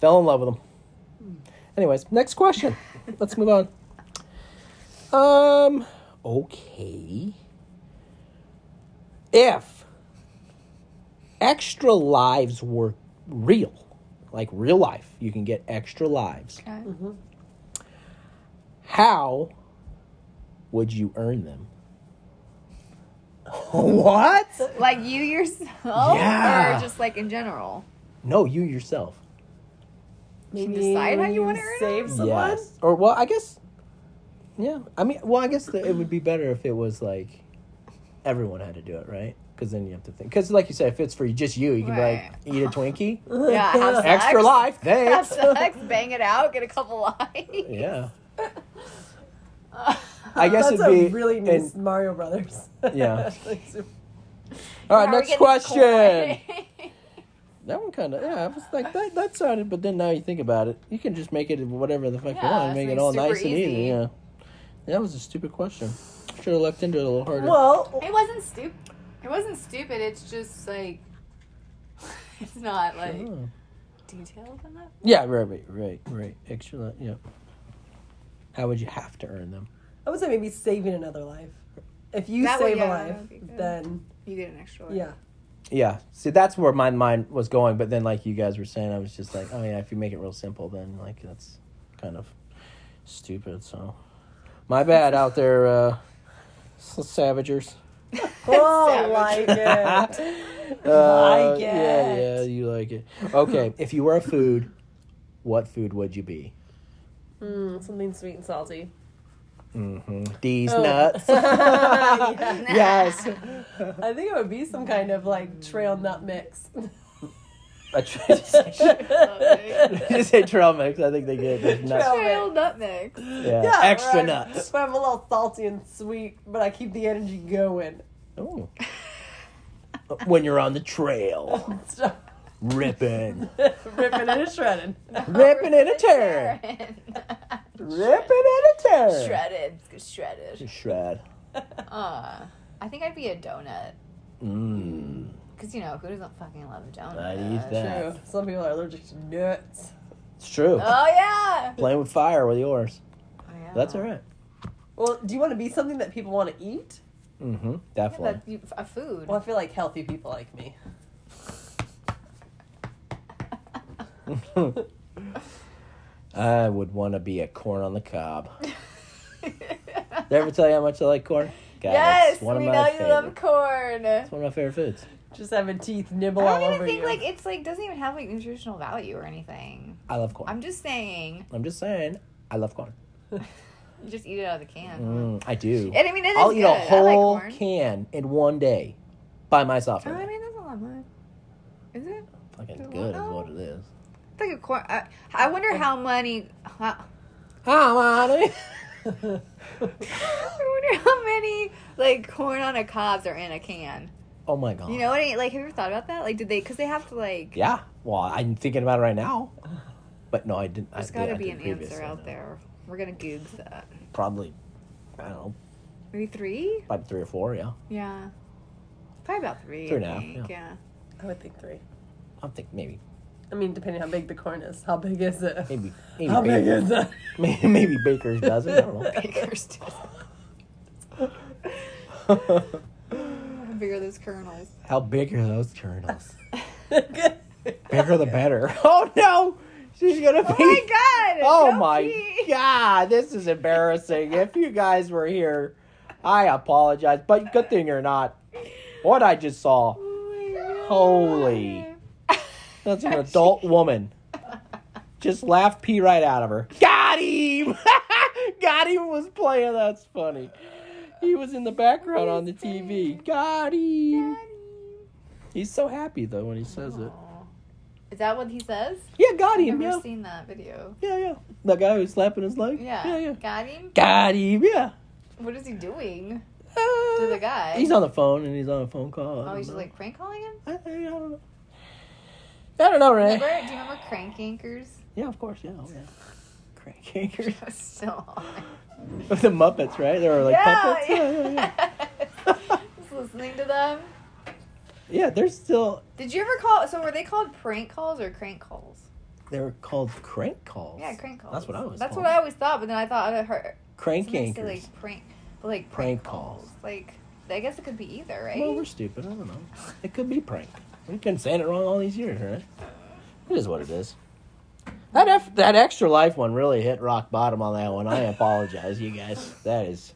Fell in love with them. Anyways, next question. Let's move on. Um. Okay. If extra lives were real, like real life, you can get extra lives Okay. Mm-hmm. how would you earn them? what? Like you yourself? Yeah. Or just like in general? No, you yourself. You decide how you wanna earn save someone. Yes. Or well, I guess. Yeah, I mean, well, I guess that it would be better if it was like everyone had to do it, right? Because then you have to think. Because, like you said, if it's for just you, you can Right. be like, eat a Twinkie, Yeah, have sex. extra life, Have thanks. sex, bang it out, get a couple lives. Yeah. I guess That's it'd be a really and- nice Mario Brothers. Yeah. Like, All right, Now next question. That one kind of yeah. I was like that. That sounded, but then now you think about it, you can just make it whatever the fuck you want, and make it all super nice and easy. easy. Yeah, that was a stupid question. Should have looked into it a little harder. well, it wasn't stupid. It wasn't stupid. It's just like it's not like Oh. detailed enough. Yeah, right, right, right, right. Extra, yeah. How would you have to earn them? I would say maybe saving another life. If you That would- save yeah, a life, would be good. then You get an extra. one. yeah. Yeah, see, that's where my mind was going. But then, like you guys were saying, I was just like, oh yeah, if you make it real simple, then like that's kind of stupid. So, my bad out there, uh, s- savagers. Oh, like it. Uh, Like Yeah, it. yeah, yeah, you like it. Okay, if you were a food, what food would you be? Mm, something sweet and salty. Mm-hmm. These Oh. nuts. Yes. I think it would be some kind of like trail nut mix. A tra- you say trail mix. I think they get those nuts. Trail Trail nut mix. Yeah. Yeah, Extra right. nuts. But I'm a little salty and sweet, but I keep the energy going. Oh. when you're on the trail, ripping, Ripping and shredding. ripping and a tearing, ripping and a tearing. shredded. Shredded. Shred. Uh, I think I'd be a donut. Mmm. Because, you know, who doesn't fucking love a donut? I'd eat that. True. Some people are allergic to nuts. It's true. Oh, yeah. Playing with fire with yours. Oh, yeah. That's all right. Well, do you want to be something that people want to eat? Mm-hmm. Yeah, Definitely. that, a food. Well, I feel like healthy people like me. I would want to be a corn on the cob. Did I ever tell you how much I like corn? God, yes, one we of know my you favorite. love corn. It's one of my favorite foods. Just having teeth nibble I all don't even think you. like it's like doesn't even have like nutritional value or anything. I love corn. I'm just saying. I'm just saying, I love corn. You just eat it out of the can. Mm, I do. And I mean, it is I'll eat good. a I like whole corn. can in one day by myself. Oh, I mean, that's not that much. Is it? Fucking good is what it is. It's like a corn. I, I wonder how many. How, Hi, Monty. I wonder how many like corn on a cobs are in a can. Oh my god. You know what I mean? Like, have you ever thought about that? Like, did they? Because they have to like. Yeah. Well, I'm thinking about it right now. But no, I didn't. There's got to be an answer out no. there. We're gonna googs that. Probably, I don't know, Maybe three. probably three or four. Yeah. Yeah. Probably about three. Three I and a half, think. yeah. yeah. I would think three. I think maybe, I mean, depending how big the corn is. How big is it? maybe, maybe, How big is it? maybe, maybe Baker's dozen. I don't know. Baker's How big are those kernels? How big are those kernels? Bigger the better. Oh no, she's gonna be. Oh my god! Oh my pee. god, this is embarrassing. If you guys were here, I apologize, but good thing you're not. What I just saw, Oh. Holy. that's an adult woman. Just laughed pee right out of her. Got him! Got him was playing. That's funny. He was in the background on the TV. Got him. He's so happy though when he says it. Aw. That what he says? Yeah, got I've him. never Yeah, seen that video. yeah, yeah. The guy who's slapping his leg. Yeah. yeah, yeah. Got him? Got him. Yeah. What is he doing Uh, to the guy? He's on the phone and he's on a phone call. Oh, he's just like prank calling him? I, I don't know. I don't know. Remember? Do you remember Crank Yankers? Yeah, of course. Yeah, oh, yeah. Crank Yankers. On. The Muppets, right? They were like puppets. Yeah, yeah, yeah. Just listening to them. Yeah, they're still. Did you ever call? So were they called prank calls or crank calls? They were called crank calls. Yeah, crank calls. That's what I was. That's called. what I always thought, but then I thought I heard Crank Yankers. like prank, but like Prank prank, calls. calls. Like I guess it could be either, right? Well, we're stupid. I don't know. It could be prank. We've been saying it wrong all these years, right? It is what it is. That F, that extra life one really hit rock bottom on that one. I apologize, you guys. That is,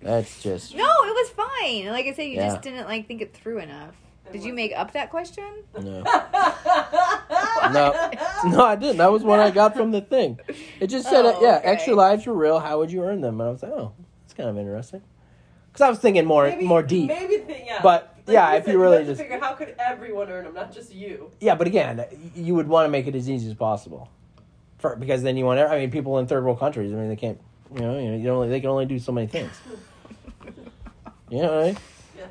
that's just no, it was fine. Like I said, you Yeah. just didn't like think it through enough. Did you make up that question? no, no, no. I didn't. That was one I got from the thing. It just said, uh, Oh, yeah, okay. extra lives were real. How would you earn them? And I was like, oh, that's kind of interesting. Because I was thinking more, Maybe- more deep. Maybe think, yeah. But, Like yeah, if said, you really have to just- figure how could everyone earn them, not just you. Yeah, but again, y- you would want to make it as easy as possible, for because then you want. I mean, people in third world countries. I mean, they can't. You know, you know, you only they can only do so many things. You know, what I mean? Yes.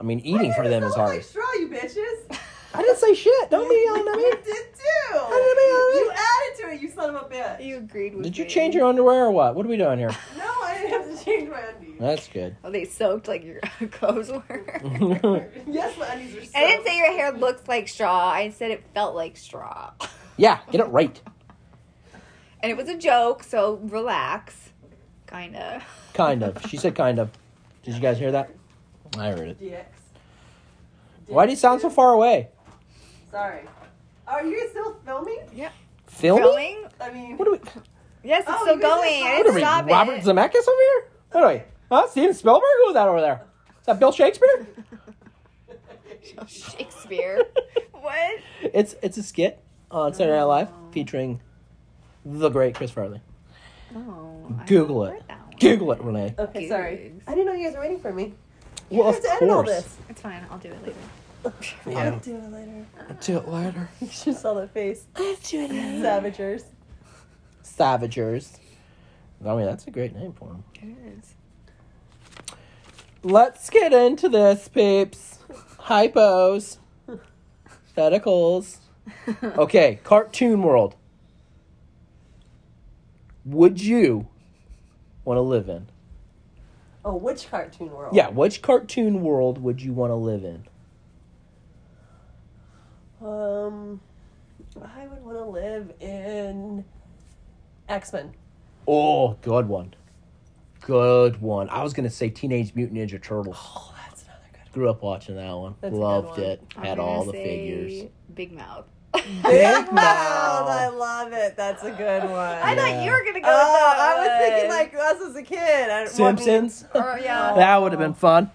I mean, eating for them is hard. Like straw, you bitches. I didn't say shit. Don't be yelling at You me. did too. I didn't mean You added to it, you son of a bitch. You agreed with Did you change your underwear or what? What are we doing here? No, I didn't have to change my undies. That's good. Oh, they soaked like your clothes were. yes, my undies are. So I didn't say your hair looked like straw. I said it felt like straw. Yeah, get it right. And it was a joke, so relax. Kinda. Kind of. She said kind of. Did you guys hear that? I heard it. DX. Why do you sound so far away? Sorry. Are you still filming? Filming? Filming? I mean, What are we? Yes, it's Oh, still you guys going. are I What are didn't we? stop Robert it. Zemeckis over here? What are we? Huh? Steven Spielberg? Who's that over there? Is that Bill Shakespeare? Shakespeare. what? It's it's a skit Oh, on Saturday Night Live featuring the great Chris Farley. Oh, I Google haven't it. heard that one. Google it, Renee. okay, sorry. Gigs. I didn't know you guys were waiting for me. You Well, have of to edit all course. this. It's fine. I'll do it later. Yeah. I'll do it later. I'll Do it later. You should saw that face. I'll do it Savagers. Savagers. I mean, that's a great name for them. It is. Let's get into this, peeps. Hypos. Theticals. Okay, cartoon world. Would you want to live in? Oh, which cartoon world? Yeah, which cartoon world would you want to live in? Um, I would want to live in X Men. Oh, good one. Good one. I was gonna say Teenage Mutant Ninja Turtles. Oh, that's another good. One. Grew up watching that one. That's Loved one. it. Had all the say figures. Big Mouth. Big Mouth. I love it. That's a good one. I Yeah. thought you were gonna go. Oh, with that I was one. thinking like us as a kid. I, well, I mean- Simpsons. Or, yeah. that would have been fun.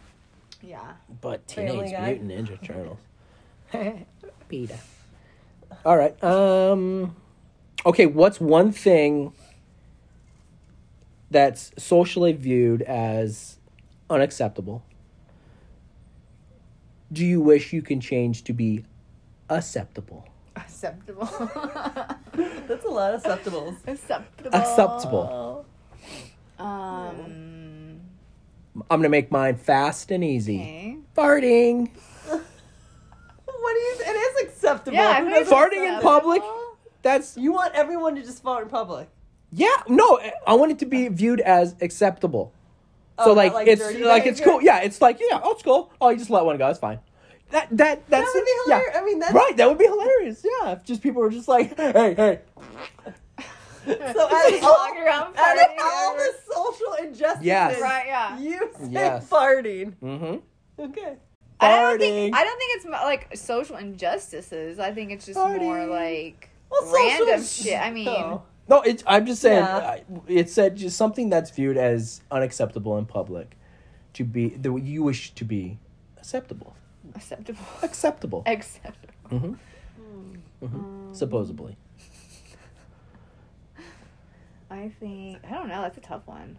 Yeah. But Family Teenage Guy. Mutant Ninja Turtles. Peter. All right. Um. Okay. What's one thing that's socially viewed as unacceptable do you wish you can change to be acceptable? Acceptable. That's a lot of acceptables. Acceptable. Acceptable. Um. I'm gonna make mine fast and easy. Okay. Farting. What do you? It is acceptable. Yeah, I Who think it's doesn't- Farting in public. That's You want everyone to just fart in public. yeah. No, I want it to be viewed as acceptable. Oh, So like, like it's like it's cool. Yeah, it's like yeah, oh it's cool. Oh, you just let one go. It's fine. That that that's That would be yeah. hilarious. I mean, that's Right, that would be hilarious. Yeah, if just people were just like, hey, hey, So out of all, Walk around out of all the social injustices, Yes. Right. Yeah. you say Yes. farting. mm-hmm. Okay. I don't think I don't think it's like social injustices. I think it's just more like Well, social random sh- shit. I mean, No. No, it's. I'm just saying. Yeah. I- It said just something that's viewed as unacceptable in public, to be that you wish to be acceptable, acceptable. acceptable, Acceptable. mm-hmm. hmm supposedly. I think I don't know. That's a tough one.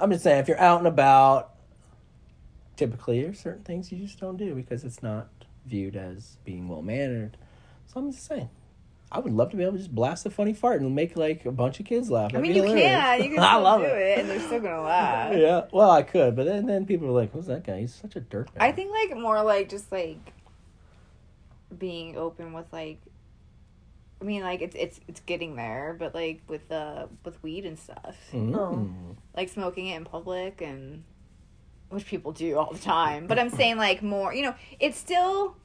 I'm just saying, if you're out and about, typically there's certain things you just don't do because it's not viewed as being well mannered. So I'm just saying, I would love to be able to just blast a funny fart and make like a bunch of kids laugh. I That'd mean, you hilarious. can. You can I love do it. it. and they're still gonna laugh. Yeah, well, I could, but then, then people are like, "Who's that guy? He's such a dirtbag." I think like more like just like being open with like. I mean, like it's it's it's getting there, but like with uh with weed and stuff, Mm. Oh. like smoking it in public and which people do all the time. But I'm saying like more, you know, it's still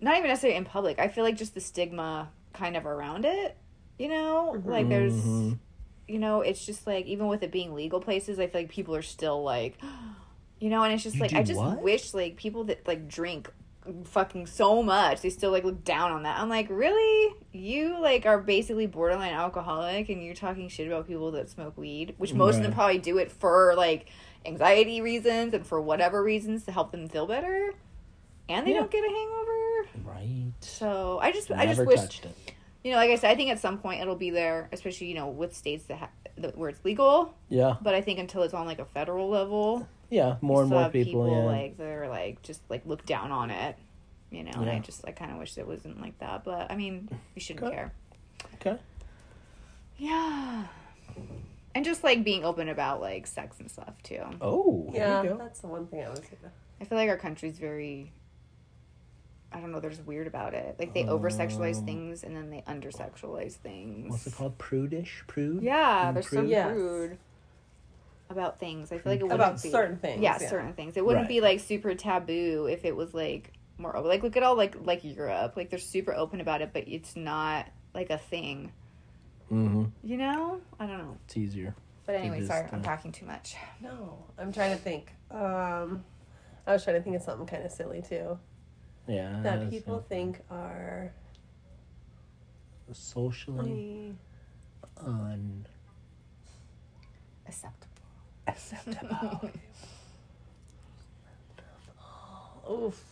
not even necessarily in public. I feel like just the stigma kind of around it, you know, like there's Mhm. you know, it's just like even with it being legal places, I feel like people are still like, you know, and it's just You like I just what? wish like people that like drink fucking so much they still like look down on that i'm like really you like are basically borderline alcoholic and you're talking shit about people that smoke weed which most of them probably do it for like anxiety reasons and for whatever reasons to help them feel better and they Yeah. don't get a hangover Right. so i just i just wish you know like i said i think at some point it'll be there especially you know with states that ha- that where it's legal Yeah, but I think until it's on like a federal level, yeah. More and more have people. yeah. like they're like just like look down on it, you know. And I just I kind of wish it wasn't like that, but I mean, you shouldn't Okay. care. okay. Yeah, and just like being open about like sex and stuff too. Oh, Yeah, There you go. that's the one thing I was gonna. I feel like our country's very. I don't know. They're weird about it. Like they over sexualize Um, things and then they under sexualize things. What's it called? Prudish. Prude. Yeah, Being they're so prude? Yes. rude about things. I feel like it wouldn't About be certain things. yeah, yeah. certain things. It wouldn't Right. be like super taboo if it was like more open. Like look at all like like Europe. Like they're super open about it, but it's not like a thing. Mm-hmm. You know? I don't know. It's easier. But anyway, just, sorry, I'm uh, talking too much. No, I'm trying to think. Um, I was trying to think of something kind of silly too Yeah. that people think are. socially un Acceptable. acceptable. Oof.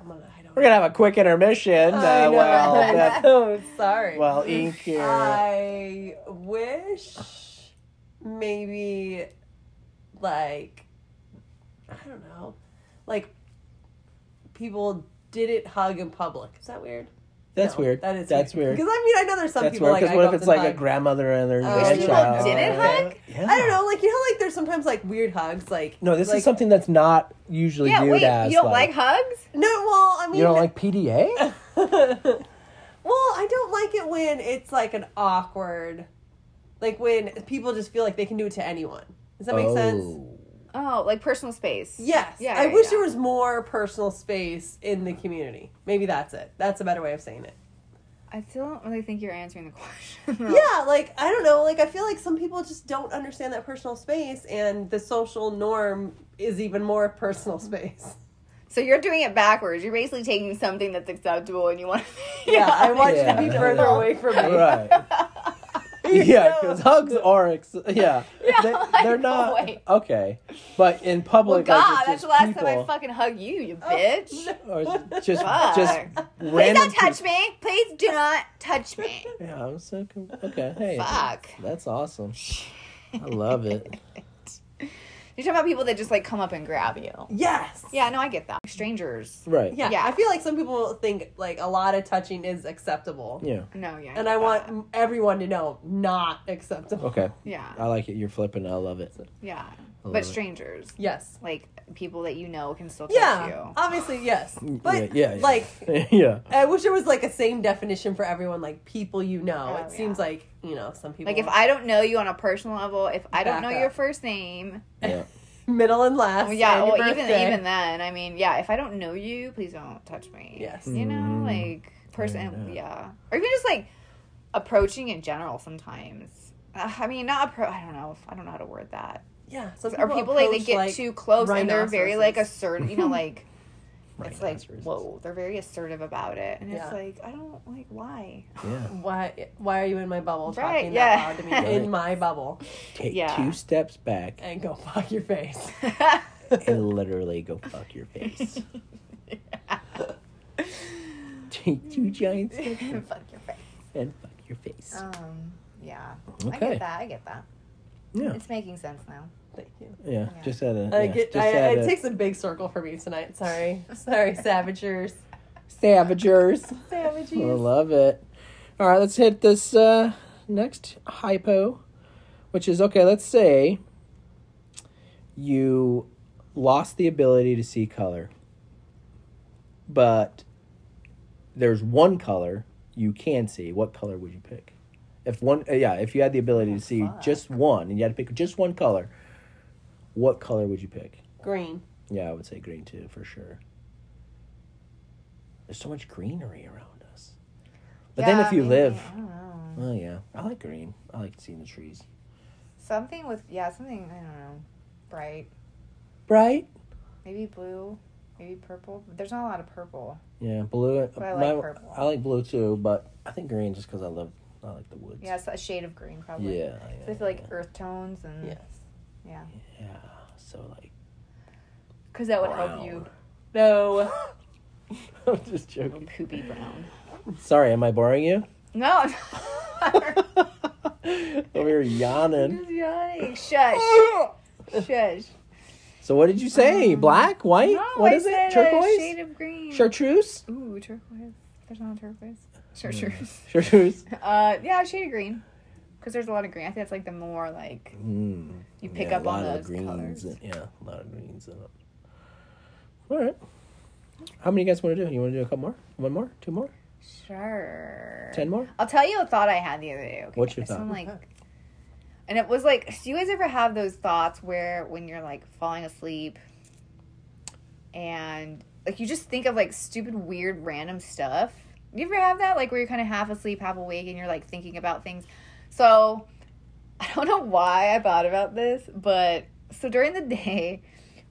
I'm gonna. I don't. We're gonna have a quick intermission. I Uh, know. well, that, so sorry. well, ink here. I wish maybe like I don't know, like people didn't hug in public. Is that weird? That's No, weird. That is That's weird. Because I mean, I know there's some That's people weird. like Because what if it's and like a grandmother and their Oh, Wish people grandchild? didn't hug? Yeah. I don't know, like you know, like there's sometimes like weird hugs, like No, this like, is something that's not usually Yeah, viewed wait, as. you don't like, hugs? No, well, I mean, You don't like PDA? well, I don't like it when it's like an awkward, like when people just feel like they can do it to anyone. Does that make sense? Oh. Oh. Like personal space. Yes. Yeah, I yeah, wish yeah. there was more personal space in the community. Maybe that's it. That's a better way of saying it. I still don't really think you're answering the question. Yeah, like I don't know, like I feel like some people just don't understand that personal space and the social norm is even more personal space. So you're doing it backwards. You're basically taking something that's acceptable and you want to Yeah, I want you Yeah. to be further away from me. Right. You Yeah, because hugs are ex- yeah, Yeah, they, I they're know, not wait. okay. But in Well, public, like, God, it's that's the last people, time I fucking hug you, you Oh, bitch. or just Fuck. just Please don't touch people. me. Please do not touch me. Yeah, I'm so com- okay. Hey, Fuck. that's awesome. I love it. You're talking about people that just like come up and grab you. Yes. Yeah, no, I get that. Strangers. Right. Yeah. Yeah. I feel like some people think like a lot of touching is acceptable. Yeah. No, yeah. And get I want that. m- everyone to know not acceptable. Okay. Yeah. I like it. You're flipping. I love it. Yeah. Love But it. strangers. Yes. Like people that you know can still touch you. Yeah. you. Obviously, yes. But yeah, yeah, yeah. like yeah. I wish there was like a same definition for everyone, like people you know. Oh, it seems like, you know, some people Like if I don't know you on a personal level, if I don't know up. your first name, Yeah. middle and last. yeah, and your well even even then, I mean, yeah, if I don't know you, please don't touch me. Yes. You know, Mhm. like person, Yeah. yeah, or even just like approaching in general. Sometimes, uh, I mean, not appro. I don't know. If, I don't know how to word that. Yeah. Some are people like they approach, get too close and they're very like assertive. You know, like it's like whoa, they're very assertive about it, and Yeah. it's like I don't like why. Yeah. Why why are you in my bubble Right, talking yeah. that loud to me Right. in my bubble? Take Yeah. two steps back And go fuck your face. and literally go fuck your face. Take two giant steps back Fuck your face. and fuck your face. Um, yeah, Okay. I get that. I get that. Yeah. It's making sense now. Thank you. Yeah. Yeah. Just had a. I yeah, get, just I, had it a- takes a big circle for me tonight. Sorry. Sorry, Savagers. Savagers. Savagers. I love it. All right, let's hit this uh, next hypo, which is okay. Let's say you lost the ability to see color, but there's one color you can see. What color would you pick? If one, uh, yeah, if you had the ability to see fuck. just one, and you had to pick just one color, what color would you pick? Green. Yeah, I would say green too, for sure. There's so much greenery around us. But then if you maybe, live, I don't know. oh yeah, I like green. I like seeing the trees. Something with yeah, something I don't know, bright. Bright. Maybe blue, maybe purple. There's not a lot of purple. Yeah, blue. Uh, but I like purple. I like blue too, but I think green just because I love. I like the woods. Yeah, it's a shade of green probably. Yeah. So I feel like earth tones and Yes. Yeah, Yeah. So like. because that would Brown. help you. No. I'm just joking. Poopy brown. Sorry, am I boring you? No, I'm Over here yawning. just yawning. Shush. Shush. So what did you say? Black, white? No, what I is said it? Turquoise? shade of green. Chartreuse? Ooh, turquoise. There's not a turquoise. Chartreuse. Chartreuse. Uh, yeah, shade of green. Because there's a lot of green. I think that's like the more like Mm. You pick Yeah, up a on lot of those greens. colors. yeah, a lot of greens in it. All right. How many you guys want to do? You want to do a couple more? One more? Two more? Sure. Ten more? I'll tell you a thought I had the other day. Okay? What's your thought? I'm like, and it was like, do you guys ever have those thoughts where when you're like falling asleep and like you just think of like stupid, weird, random stuff? You ever have that? Like where you're kind of half asleep, half awake, and you're like thinking about things. So I don't know why I thought about this, but so during the day,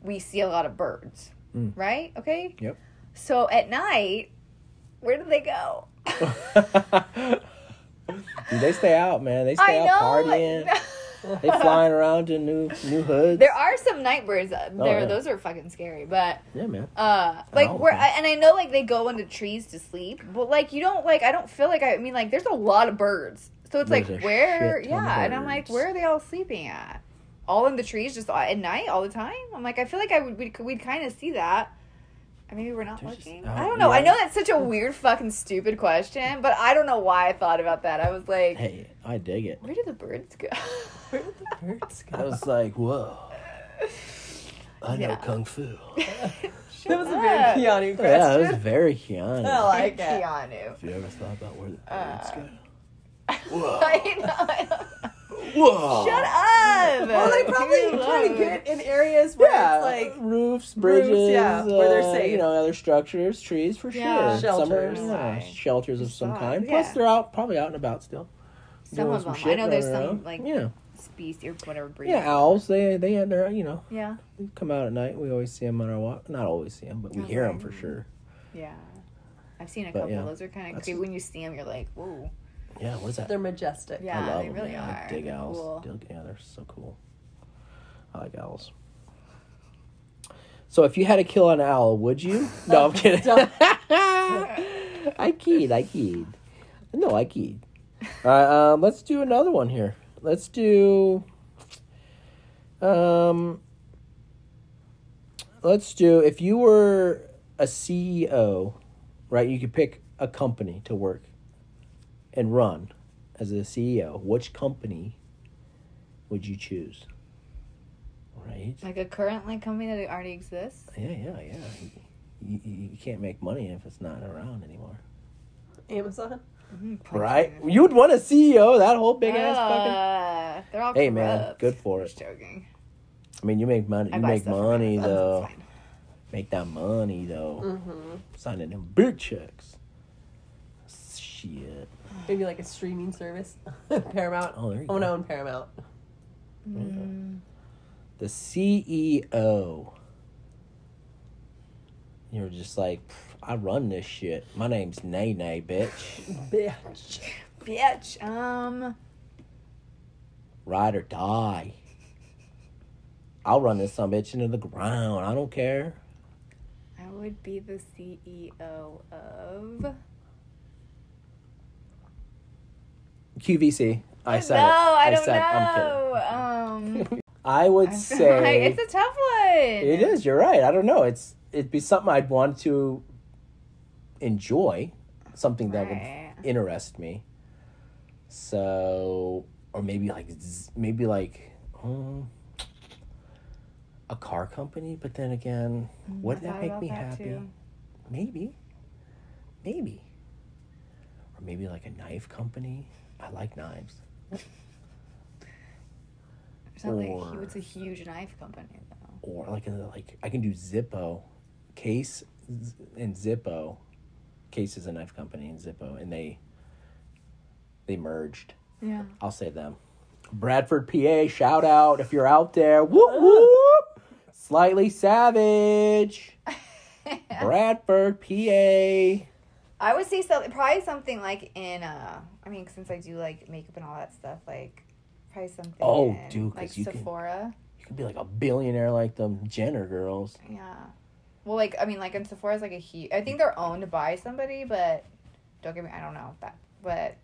we see a lot of birds, Mm. right? Okay. Yep. So at night, where do they go? Dude, they stay out, man. They stay I out know. partying. like- they flying around to new new hoods. There are some night birds. uh, There, yeah. those are fucking scary. But Yeah, man. uh, like Oh, where. I, and I know like they go into trees to sleep, but like you don't like. I don't feel like I, I mean like there's a lot of birds, so it's There's like where, shit ton of yeah. And I'm like, where are they all sleeping at? All in the trees, just at night, all the time. I'm like, I feel like I would we'd, we'd kind of see that. And maybe we're not They're just looking. out, I don't know. I know that's such a weird, fucking, stupid question, but I don't know why I thought about that. I was like, Hey, I dig it. where do the birds go? Where did the birds go? I was like, whoa. I know Yeah. kung fu. That was a very Keanu Yeah, question. that was very Keanu. I like it. Keanu. Have you ever thought about where the Uh, birds go? Whoa. I know. Whoa. Shut up. Well, they probably You try to get in areas where Yeah, it's like roofs, bridges, yeah, where they're uh, safe. You know, other structures, trees for Yeah. sure. Some are, Shelters. you know, shelters of some kind. yeah. Plus, they're out, probably out and about still. Some doing of them. I know there's running some like yeah, species or whatever breed. yeah. Owls, they they had their, you know, Yeah. they come out at night. We always see them on our walk. Not always see them, but we Oh, hear them for sure. Yeah. I've seen a But, couple. yeah, Those are kind of that's- creepy. When you see them, you're like, whoa. Yeah, what is that? They're majestic. Yeah, I love they them, really yeah. I are. dig They're owls. cool. Dig- Yeah, they're so cool. I like owls. So if you had to kill an owl, would you? No, I'm kidding. Don't- I kid, I kid. No, I kid. All right, um, let's do another one here. Let's do. Um, let's do if you were a CEO, right? You could pick a company to work and run as a CEO. Which company would you choose? Right? Like a current like company that already exists. Yeah, yeah, yeah. You, you, you can't make money if it's not around anymore. Amazon. Right? You would want a CEO, that whole big ass fucking. Uh, they're all Hey, man, good for it. Just joking. I mean, you make money. I You make money though. it's fine. Make that money though. Mm-hmm. Signing them big checks. Shit. Maybe like a streaming service. Paramount. Oh, there you I want to go. own Paramount. Mm, The CEO. You're just like, I run this shit. My name's Nay Nay, bitch. Bitch. bitch. Um. Ride or die. I'll run this some bitch into the ground. I don't care. I would be the CEO of. QVC. I said no, it. I don't said, know. I'm Um. I would I say it's a tough one. It is. You're right. I don't know. It's it'd be something I'd want to enjoy, something that Right. would interest me. So, or maybe like maybe like um, a car company. But then again, would I that make me that happy? too. Maybe. Maybe. Or maybe like a knife company. I like knives. It's not like Or- hu- it's a huge knife company though. or like a, like I can do Zippo, Case Z- and Zippo. Case is a knife company and Zippo, and they they merged. Yeah. I'll say them. Bradford, PA. Shout out if you're out there. Whoop whoop. Slightly savage. Bradford, PA. I would say something, probably something like in, uh, I mean, since I do like makeup and all that stuff, like probably something. Oh, in, dude, like you can- Sephora. You could be like a billionaire like them Jenner girls. Yeah. Well, like I mean, like in Sephora's like a huge. I think they're owned by somebody, but don't get me. I don't know that, but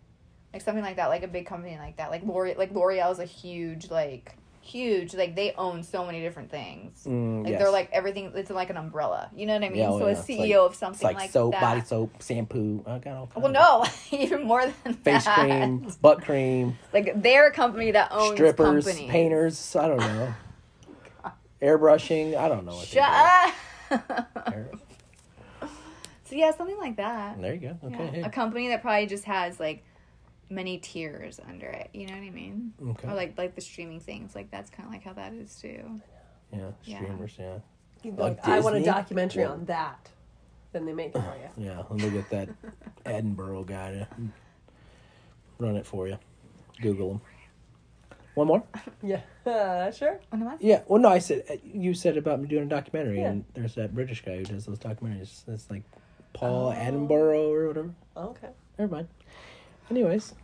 like something like that, like a big company like that, like L'Oreal. Like L'Oreal is a huge, like huge. Like they own so many different things. Mm, Like yes. they're like everything. It's like an umbrella. You know what I mean? Yeah, oh, so a yeah. It's CEO like- of something like, like, soap, that. body soap, shampoo. I got all kinds Well, no, even more than Face that. cream, butt cream. Like they're a company that owns strippers, companies. painters. I don't know. Airbrushing. I don't know what Shut up. so yeah, something like that. There you go. Okay. Yeah. A company that probably just has like many tiers under it. You know what I mean? Okay. Or like like the streaming things. Like that's kind of like how that is too. Yeah, Yeah. streamers. Yeah. You'd be Like like, I want a Disney? documentary Well- on that. Then they make it for you. Yeah. Let me get that Edinburgh guy to run it for you. Google him. One more. Yeah. Uh, sure. What am I? Yeah. Well, no, I said uh, you said about me doing a documentary, Yeah. and there's that British guy who does those documentaries. It's like Paul Oh. Edinburgh or whatever. Okay. Never mind. Anyways,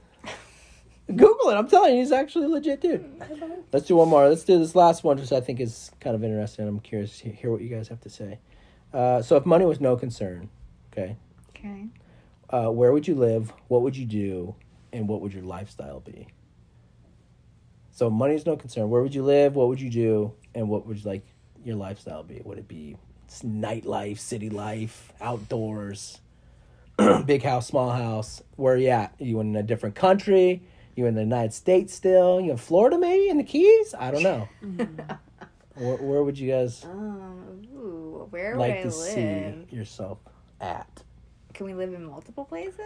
Google it. I'm telling you, he's actually a legit dude. Let's do one more. Let's do this last one, which I think is kind of interesting. I'm curious to hear what you guys have to say. Uh, so, if money was no concern, okay, Okay. uh, where would you live? What would you do? And what would your lifestyle be? So, money is no concern. Where would you live? What would you do? And what would like your lifestyle be? Would it be s- nightlife, city life, outdoors, big house, small house? Where are you at? Are you in a different country? You in the United States still? You in Florida maybe? In the Keys? I don't know. where, where would you guys Um. Ooh. Where would like I to live? see yourself at? Can we live in multiple places?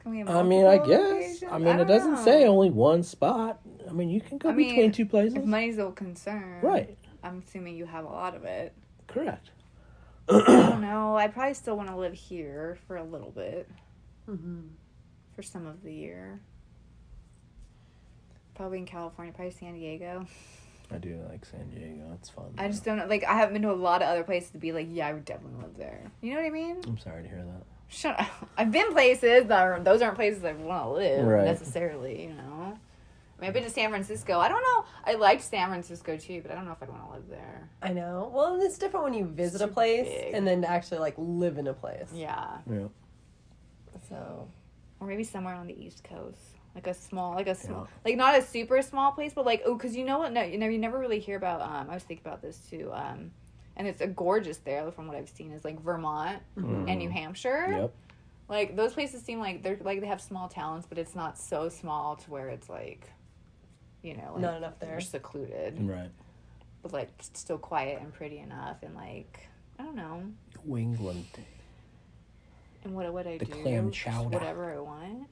Can we? I mean, I guess. locations? I mean, it doesn't know. say only one spot. I mean, you can go I mean, between two places. If money's no concern, Right. I'm assuming you have a lot of it. Correct. I don't know. I probably still want to live here for a little bit, Mm-hmm. for some of the year. Probably in California, probably San Diego. I do like San Diego. It's fun. I just don't know. Like, I haven't been to a lot of other places to be like, yeah, I would definitely live there. You know what I mean? I'm sorry to hear that. Shut up. I've been places that are, those aren't places I want to live Right. necessarily, you know. I mean, I've been to San Francisco. I don't know. I liked San Francisco too, but I don't know if I'd want to live there. I know. Well, it's different when you visit a place big. and then actually like live in a place. Yeah, Yeah. So or maybe somewhere on the East Coast, like a small, like a small, like not a super small place, but like oh, because you know what? No, you know, you never really hear about. Um, I was thinking about this too. Um, and it's a gorgeous there from what I've seen is like Vermont and New Hampshire. Yep. Like those places seem like they're like they have small towns, but it's not so small to where it's like, you know, like Not enough there. They're secluded, Right. but like still quiet and pretty enough, and like I don't know. New England. And what would I The do? clam chowder. Whatever I want.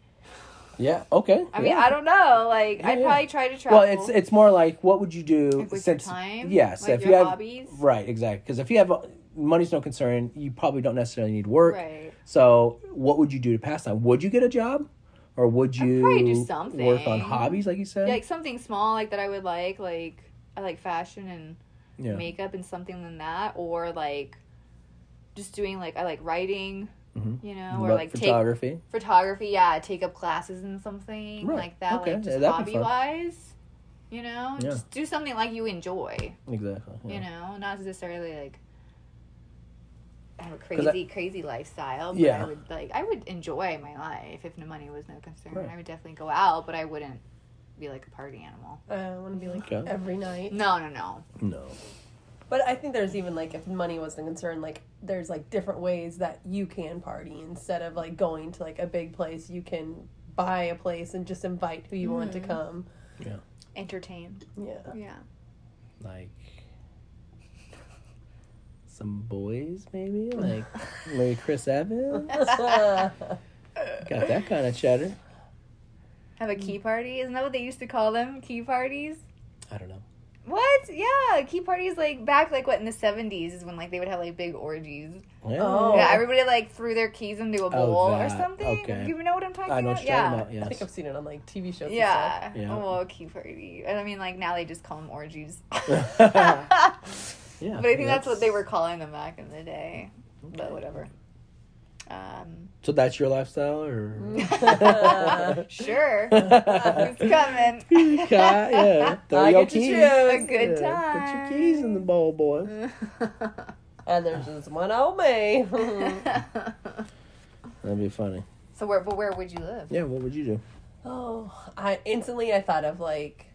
Yeah. Okay. I mean. I don't know. Like Yeah, I'd yeah. probably try to travel. Well, it's it's more like what would you do Like with your since time? yes, Like if your you have hobbies? right, exactly. Because if you have uh, money's no concern, you probably don't necessarily need work. right. So, what would you do to pass time? Would you get a job, or would you i probably do something work on hobbies, like you said? Yeah, like something small, like that I would like. Like I like fashion and yeah. makeup and something than that, or like just doing like I like writing. Mhm. You know, or But like take photography. photography yeah take up classes in something Right. like that Okay. like just that'd hobby wise. you know Yeah. just do something like you enjoy Exactly. yeah. you know not necessarily like have a crazy crazy lifestyle but Yeah. i would like i would enjoy my life if no money was no concern Right. i would definitely go out but i wouldn't be like a party animal I want to be like Okay. every night. no no no No. But I think there's even like if money wasn't a concern, like there's like different ways that you can party instead of like going to like a big place. You can buy a place and just invite who you want to mm-hmm. come. Yeah. entertain Yeah. yeah Like some boys, maybe like maybe Chris Evans. Got that kind of cheddar. have a key party isn't that what they used to call them key parties I don't know. What? Yeah, key parties like back like what in the seventies is when like they would have like big orgies. Yeah. Oh. Yeah, everybody like threw their keys into a oh, bowl or something. Okay. You know what I'm talking I know about? what you're yeah. talking about. I think I've seen it on like TV shows. and Yeah. Yeah. Oh, key party. And I mean, like now they just call them orgies. yeah. But I think that's what they were calling them back in the day. But whatever. Um, So that's your lifestyle, or sure, it's coming. yeah, throw I your get keys. choose. A good Yeah, Put your keys in the bowl, boy. and there's just one old me. That'd be funny. so where? But where would you live? Yeah. What would you do? oh, I instantly I thought of like,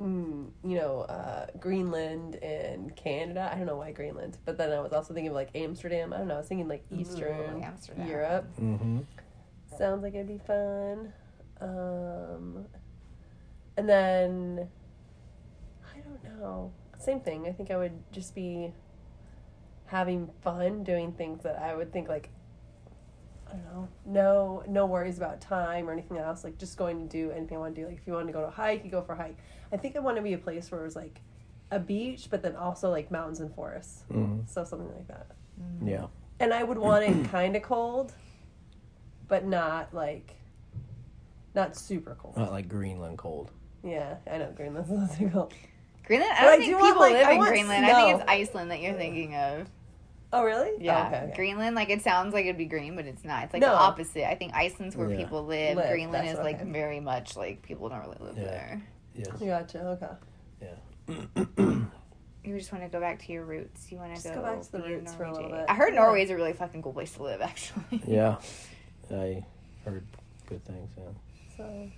you know, uh, Greenland and Canada. I don't know why Greenland, but then I was also thinking of like Amsterdam. I don't know. I was thinking like Eastern Amsterdam. Europe. Mm-hmm. Sounds like it'd be fun. Um, and then I don't know. Same thing. I think I would just be having fun doing things that I would think like I don't know. No no worries about time or anything else. Like just going to do anything I want to do. Like if you want to go to a hike, you go for a hike. I think I want to be a place where it was like a beach, but then also like mountains and forests. Mhm. So something like that. Yeah. And I would want it kind of cold, but not like, not super cold. Not like Greenland cold. Yeah, I know Greenland's not too cold. Greenland? I But don't I think do want, people like- live I in want Greenland. I think it's Iceland that you're thinking of. Oh, really? Oh, yeah, Oh, okay, okay. Greenland. Like it sounds like it'd be green, but it's not. It's like No. the opposite. I think Iceland's where Yeah. people live. Live, Greenland that's is like okay. very much like people don't really live Yeah. there. Yes. Gotcha. Okay. Yeah. you just want to go back to your roots. You want to go, go back to the be a roots for a little Norwegian. bit. I heard Yeah. Norway's a really fucking cool place to live. Actually. Yeah. I heard good things. Yeah. So, go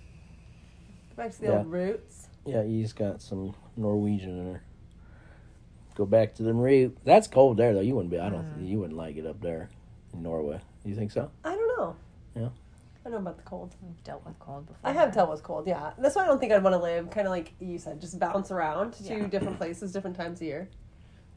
back to the Yeah. old roots. Yeah, he's got some Norwegian in her. Go back to them roots. That's cold there though. You wouldn't be. I don't. Mm. You wouldn't like it up there in Norway. You think so? I don't know. Yeah. I don't know about the cold. We've dealt with cold before. I have dealt with cold, yeah. That's why I don't think I'd want to live, kind of like you said, just bounce around to Yeah. different places, different times a year.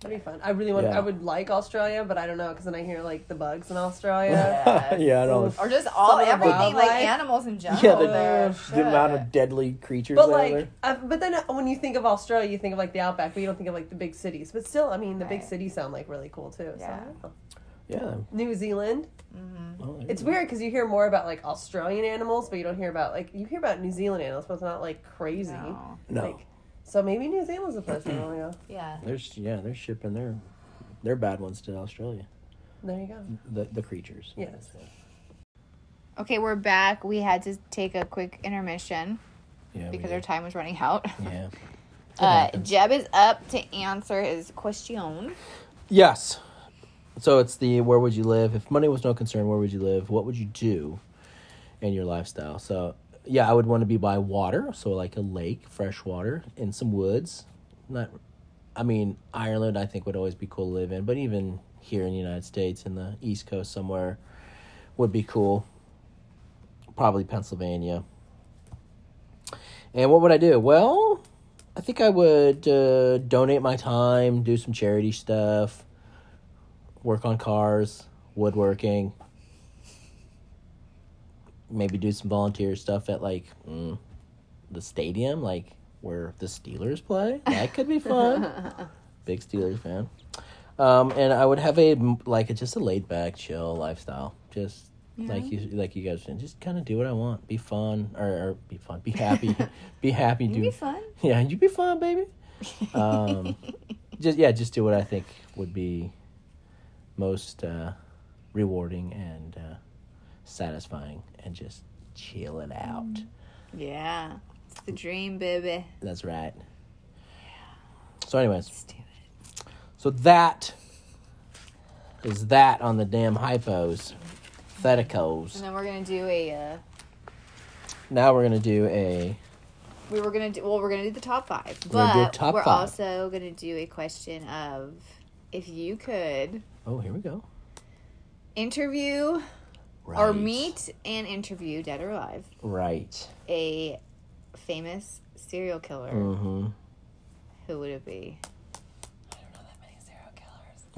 That'd be fun. I really want. Yeah. I would like Australia, but I don't know because then I hear like the bugs in Australia. Yes. yeah, I don't know. Or just all Some the everything like wildlife. animals in general. Yeah, the, there. the amount of deadly creatures But like, there. uh, but then uh, when you think of Australia, you think of like the outback, but you don't think of like the big cities. But still, I mean, the big cities sound like really cool too. Yeah. don't. Yeah. New Zealand. Mhm. Oh, It's go. weird because you hear more about like Australian animals, but you don't hear about like you hear about New Zealand animals, but it's not like crazy. No. No. Like, so maybe New Zealand's the place I want to go. Yeah. There's yeah, they're shipping their their bad ones to Australia. There you go. the the creatures. Yes. Okay, we're back. We had to take a quick intermission Yeah. we because did. our time was running out. Yeah. Uh, happens. Jeb is up to answer his question. Yes. So it's the where would you live if money was no concern? Where would you live? What would you do in your lifestyle? So yeah, I would want to be by water, so like a lake, fresh water, in some woods. Not, I mean Ireland. I think would always be cool to live in, but even here in the United States, in the East Coast somewhere, would be cool. Probably Pennsylvania. And what would I do? Well, I think I would uh, donate my time, do some charity stuff, work on cars, woodworking, maybe do some volunteer stuff at like mm, the stadium, like where the Steelers play. That could be fun. Big Steelers fan. Um, and I would have a like a, just a laid back, chill lifestyle. Just like you like you guys said, just kind of do what I want. Be fun or, or be fun. Be happy. be happy. It'd do be fun. yeah, you be fun, baby. Um, just yeah, just do what I think would be most uh, rewarding and uh, satisfying, and just chill it out. Yeah, it's the dream, baby. That's right. So, anyways, Let's do it. so that is that on the damn hypos, theticos. And then we're gonna do a. Uh, Now we're gonna do a we were gonna do. Well, we're gonna do the top five, We're gonna do but top we're five. also gonna do a question of if you could oh here we go. interview Right. or meet and interview, dead or alive, right. a famous serial killer. Mm-hmm. Who would it be?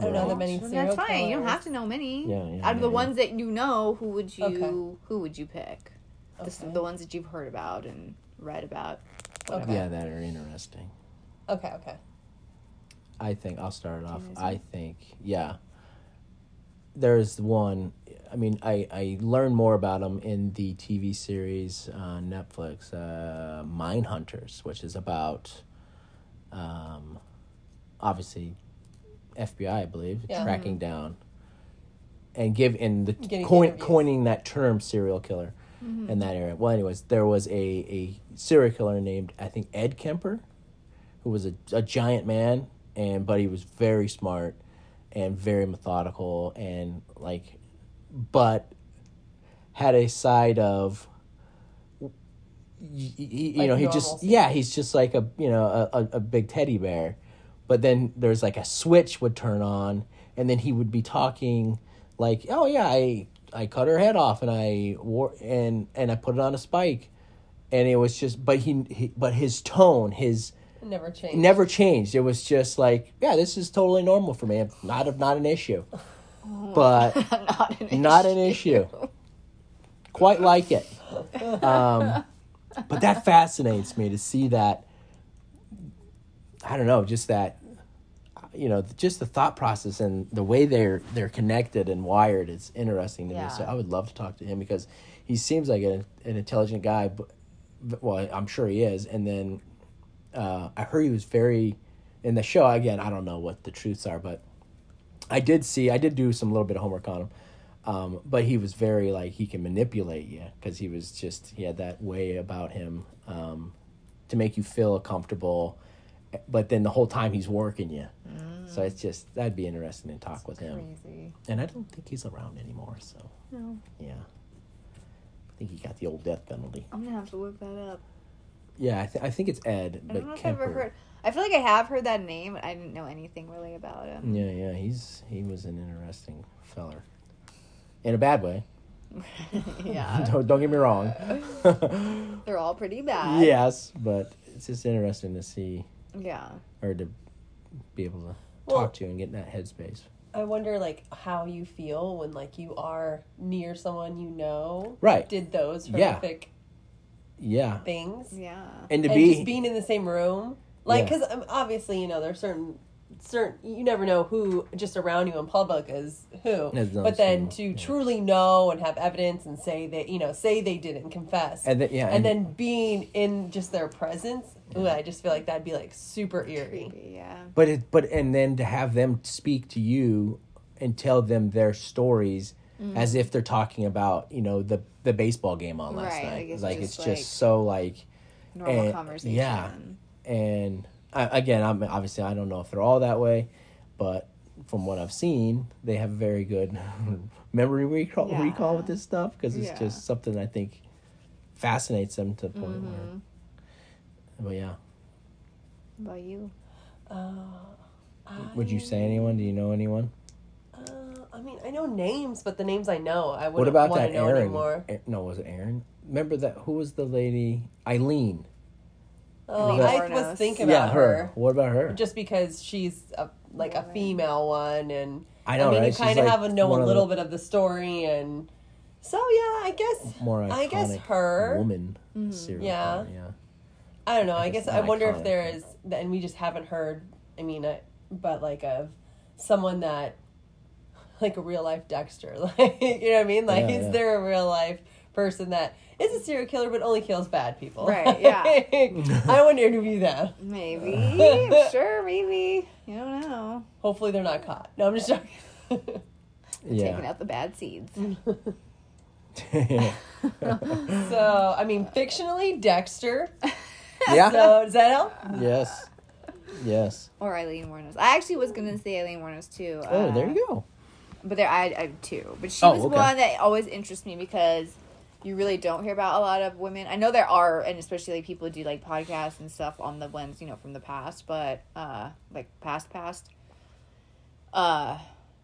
I don't know that many Well, serial killers. That's fine. You don't killers. have to know many. Yeah, yeah, Out of yeah, the yeah. ones that you know, who would you Okay. who would you pick? The, s- Okay. the ones that you've heard about and read about. Okay. Yeah, that are interesting. Okay, okay. I think I'll start it off. Amazing. I think yeah. There's one. I mean, I I learned more about them in the TV series on Netflix, uh, Mindhunters, which is about, um, obviously, FBI, I believe, Yeah. tracking down, and give in the coin, coining that term serial killer in that area. Well, anyways, there was a a serial killer named I think Ed Kemper who was a, a giant man and but he was very smart and very methodical and like but had a side of y- y- y- you Like know he just yeah he's just like a you know a, a, big teddy bear but then there's like a switch would turn on and then he would be talking like oh yeah i i cut her head off and i wore and and i put it on a spike and it was just but he, he but his tone his never changed. never changed. It was just like, yeah, this is totally normal for me. Not a, not an issue, but not an not an issue. Quite like it. Um, but that fascinates me to see that. I don't know, just that, you know, just the thought process and the way they're they're connected and wired is interesting to me. So I would love to talk to him because he seems like an, an intelligent guy. But, but well, I'm sure he is. And then uh, I heard he was very in the show again. I don't know what the truths are, but I did see. I did do some little bit of homework on him. Um, but he was very like he can manipulate you because he was just he had that way about him um, to make you feel comfortable, but then the whole time he's working you. So it's just that'd be interesting to talk with him. Crazy. And I don't think he's around anymore. So No, yeah, I think he got the old death penalty. I'm gonna have to look that up. Yeah, I, th- I think it's Ed, I but don't know if I've ever heard. I feel like I have heard that name, but I didn't know anything really about him. Yeah, yeah, he's he was an interesting feller, in a bad way. yeah, don't don't get me wrong. they're all pretty bad. yes, but it's just interesting to see yeah. or to be able to Well- talk to and get in that headspace. I wonder like how you feel when like you are near someone you know Right. did those Yeah. horrific Yeah, things. Yeah. and to and be just being in the same room like Yeah. because um, obviously you know there's certain certain you never know who just around you in public is who but then to yeah. truly know and have evidence and say that you know say they didn't confess and then yeah, and, and, then being in just their presence ooh, i just feel like that'd be like super eerie Creepy, yeah. but it but and then to have them speak to you and tell them their stories as if they're talking about you know the the baseball game on last Right, night. like, it's like just, it's like, just so like Normal and- conversation. Yeah, and I, again, I'm obviously I don't know if they're all that way, but from what I've seen, they have very good memory recall Yeah. recall with this stuff because it's Yeah. just something I think fascinates them to the point Mm-hmm. where. But yeah, What about you? Uh, would you say anyone? Do you know anyone? Uh, I mean, I know names, but the names I know, I wouldn't about want that to know Aaron? anymore. A- No, was it Aaron? Remember that? Who was the lady? Aileen. Oh, I was thinking yeah, about her. her. What about her? just because she's a, like a female one, and I know, I mean, right? you She's kind of like have to know one a of little the- bit of the story, and so yeah, I guess More iconic I guess her. woman. Mm-hmm. serial Yeah. killer, yeah. I don't know. I Like, guess it's I not wonder if iconic, there but- and we just haven't heard. I mean, I, but like of someone that, like a real life Dexter, like you know what I mean? Like, Yeah, is yeah. there a real life person that is a serial killer but only kills bad people? Right, yeah. I want to interview them. Maybe. Sure, maybe. You don't know. Hopefully, they're not caught. No, I'm just joking. Taking out the bad seeds. so, I mean, fictionally, Dexter. yeah. So, does that help? Yes. Yes. Or Aileen Wuornos. I actually was gonna say Aileen Wuornos too. Oh, uh, there you go. But there, I, I have two. But she Oh, was okay. one that always interests me because you really don't hear about a lot of women. I know there are, and especially like people do like podcasts and stuff on the ones you know from the past, but uh, like past past. Uh,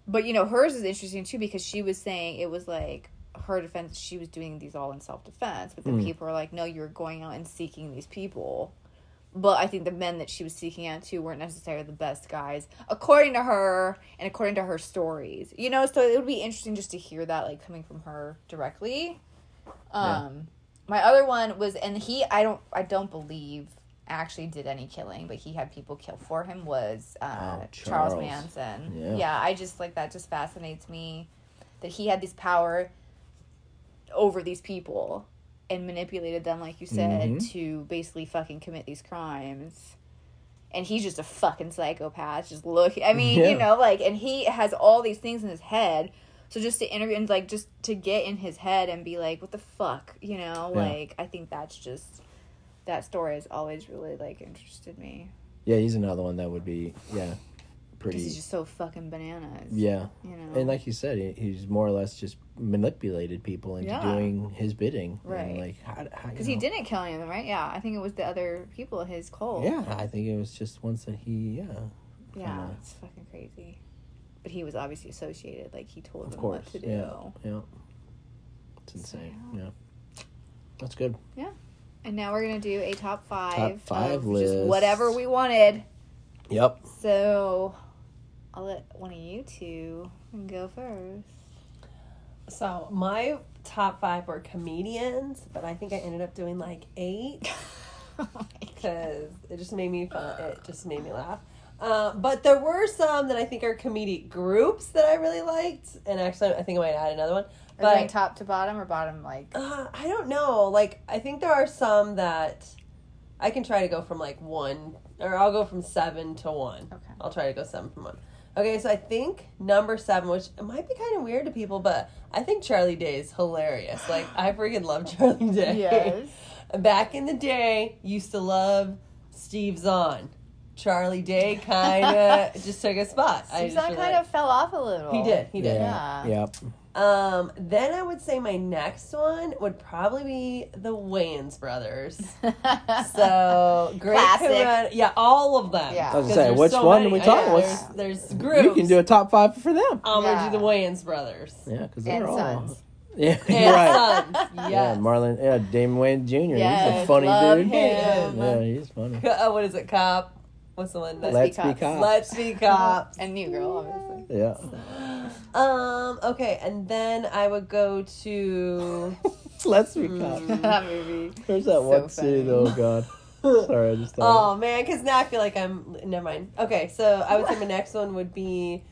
but you know hers is interesting too because she was saying it was like her defense. She was doing these all in self defense, but then Mm. people are like, no, you're going out and seeking these people. But I think the men that she was seeking out to weren't necessarily the best guys, according to her and according to her stories. You know, so it would be interesting just to hear that like coming from her directly. Um my other one was and he I don't I don't believe actually did any killing, but he had people kill for him was uh Oh, Charles. Charles. Manson. Yeah. yeah, I just like that just fascinates me that he had this power over these people and manipulated them like you said Mhm. to basically fucking commit these crimes and he's just a fucking psychopath just look i mean Yeah. you know like and he has all these things in his head so just to interview and like just to get in his head and be like what the fuck you know Yeah. like i think that's just that story has always really like interested me Yeah, he's another one that would be yeah, pretty. he's just so fucking bananas yeah, you know and like you said, he, he's more or less just manipulated people into Yeah. doing his bidding. Right. like because he didn't kill any of them right yeah i think it was the other people his cult Yeah, I think it was just ones that he. Yeah. Yeah, it's fucking crazy. But he was obviously associated, like he told Of them course. what to do. Yeah. Yeah. It's insane. Yeah. That's good. Yeah, and now we're gonna do a top five, Top five of just list. whatever we wanted. Yep. So I'll let one of you two go first. So, my top five were comedians, but I think I ended up doing like eight. because it just made me fun. It just made me laugh. Uh, but there were some that I think are comedic groups that I really liked, and actually I think I might add another one. Are they top to bottom or bottom like? uh, I don't know. Like I think there are some that I can try to go from like one, or I'll go from seven to one. Okay. I'll try to go seven from one. Okay, so I think number seven, which it might be kind of weird to people, but I think Charlie Day is hilarious. Like I freaking love Charlie Day. Yes. Back in the day, used to love Steve Zahn. Charlie Day kind of just took a spot. I Susan just kind really- of fell off a little. He did. He did. Yeah. Yep. Um, then I would say my next one would probably be the Wayans brothers. So great, Classic. comedi- yeah, all of them. Yeah. I was gonna 'Cause say, which so one many. are we talking- Yeah, what's- There's, there's groups. You can do a top five for them. I'm Yeah. gonna do the Wayans brothers Yeah, because they're and all. sons. Yeah. and right. sons. Yeah, Yes. Marlon. Yeah, Damon Wayans Jr. he's a Yes, funny love dude. him. Yeah, he's funny. Uh, what is it? Cop. What's the one? Let's Let's be be cops. cops. Let's be cops. And New Girl, obviously. Yeah. Um. Okay, and then I would go to. Let's be cops. that movie. There's that So one scene. funny. Oh God. Sorry, I just thought. Oh man, because now I feel like I'm. Never mind. Okay, so I would say my next one would be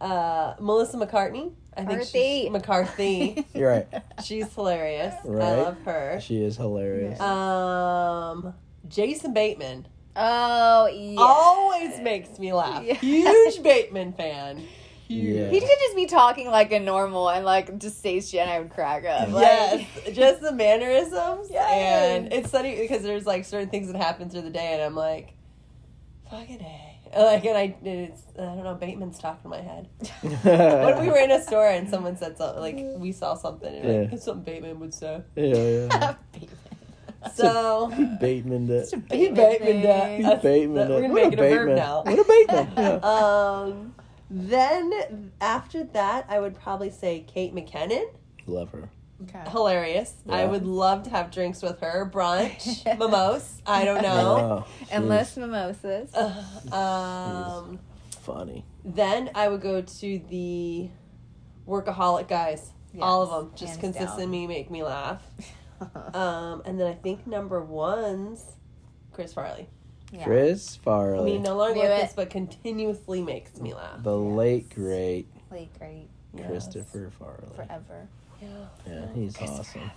uh, Melissa McCartney. I think she's McCarthy. You're right. she's hilarious. I love her. She is hilarious. Um, Jason Bateman Oh, yeah. always makes me laugh. Yeah. Huge Bateman fan. Yeah. He could just be talking like a normal and like just say shit and I would crack up. Like, yes, just the mannerisms. Yes. And it's funny because there's like certain things that happen through the day, and I'm like, fucking a. Like, and I, it's, I don't know, Bateman's talking in my head. when we were in a store and someone said something, like, we saw something, and like, Yeah. it's something Bateman would say. yeah, yeah. So, Bateman that. he Bateman that. He That's- Bateman that- that. We're gonna What make it a verb now. What a Bateman. Yeah. Um, then after that, I would probably say Kate McKinnon. Love her. Okay. Hilarious. I would love to have drinks with her. Brunch, mimose. I don't know. Oh, Endless mimosas. Um, she's funny. then I would go to the workaholic guys. All of them just hands consistently make me laugh. Um, and then I think number one's Chris Farley. Yeah. Chris Farley. I mean, no longer Knew with us, but continuously makes me laugh. the late, great Like great Yes. Christopher Farley. forever. Yeah, Yeah, he's awesome.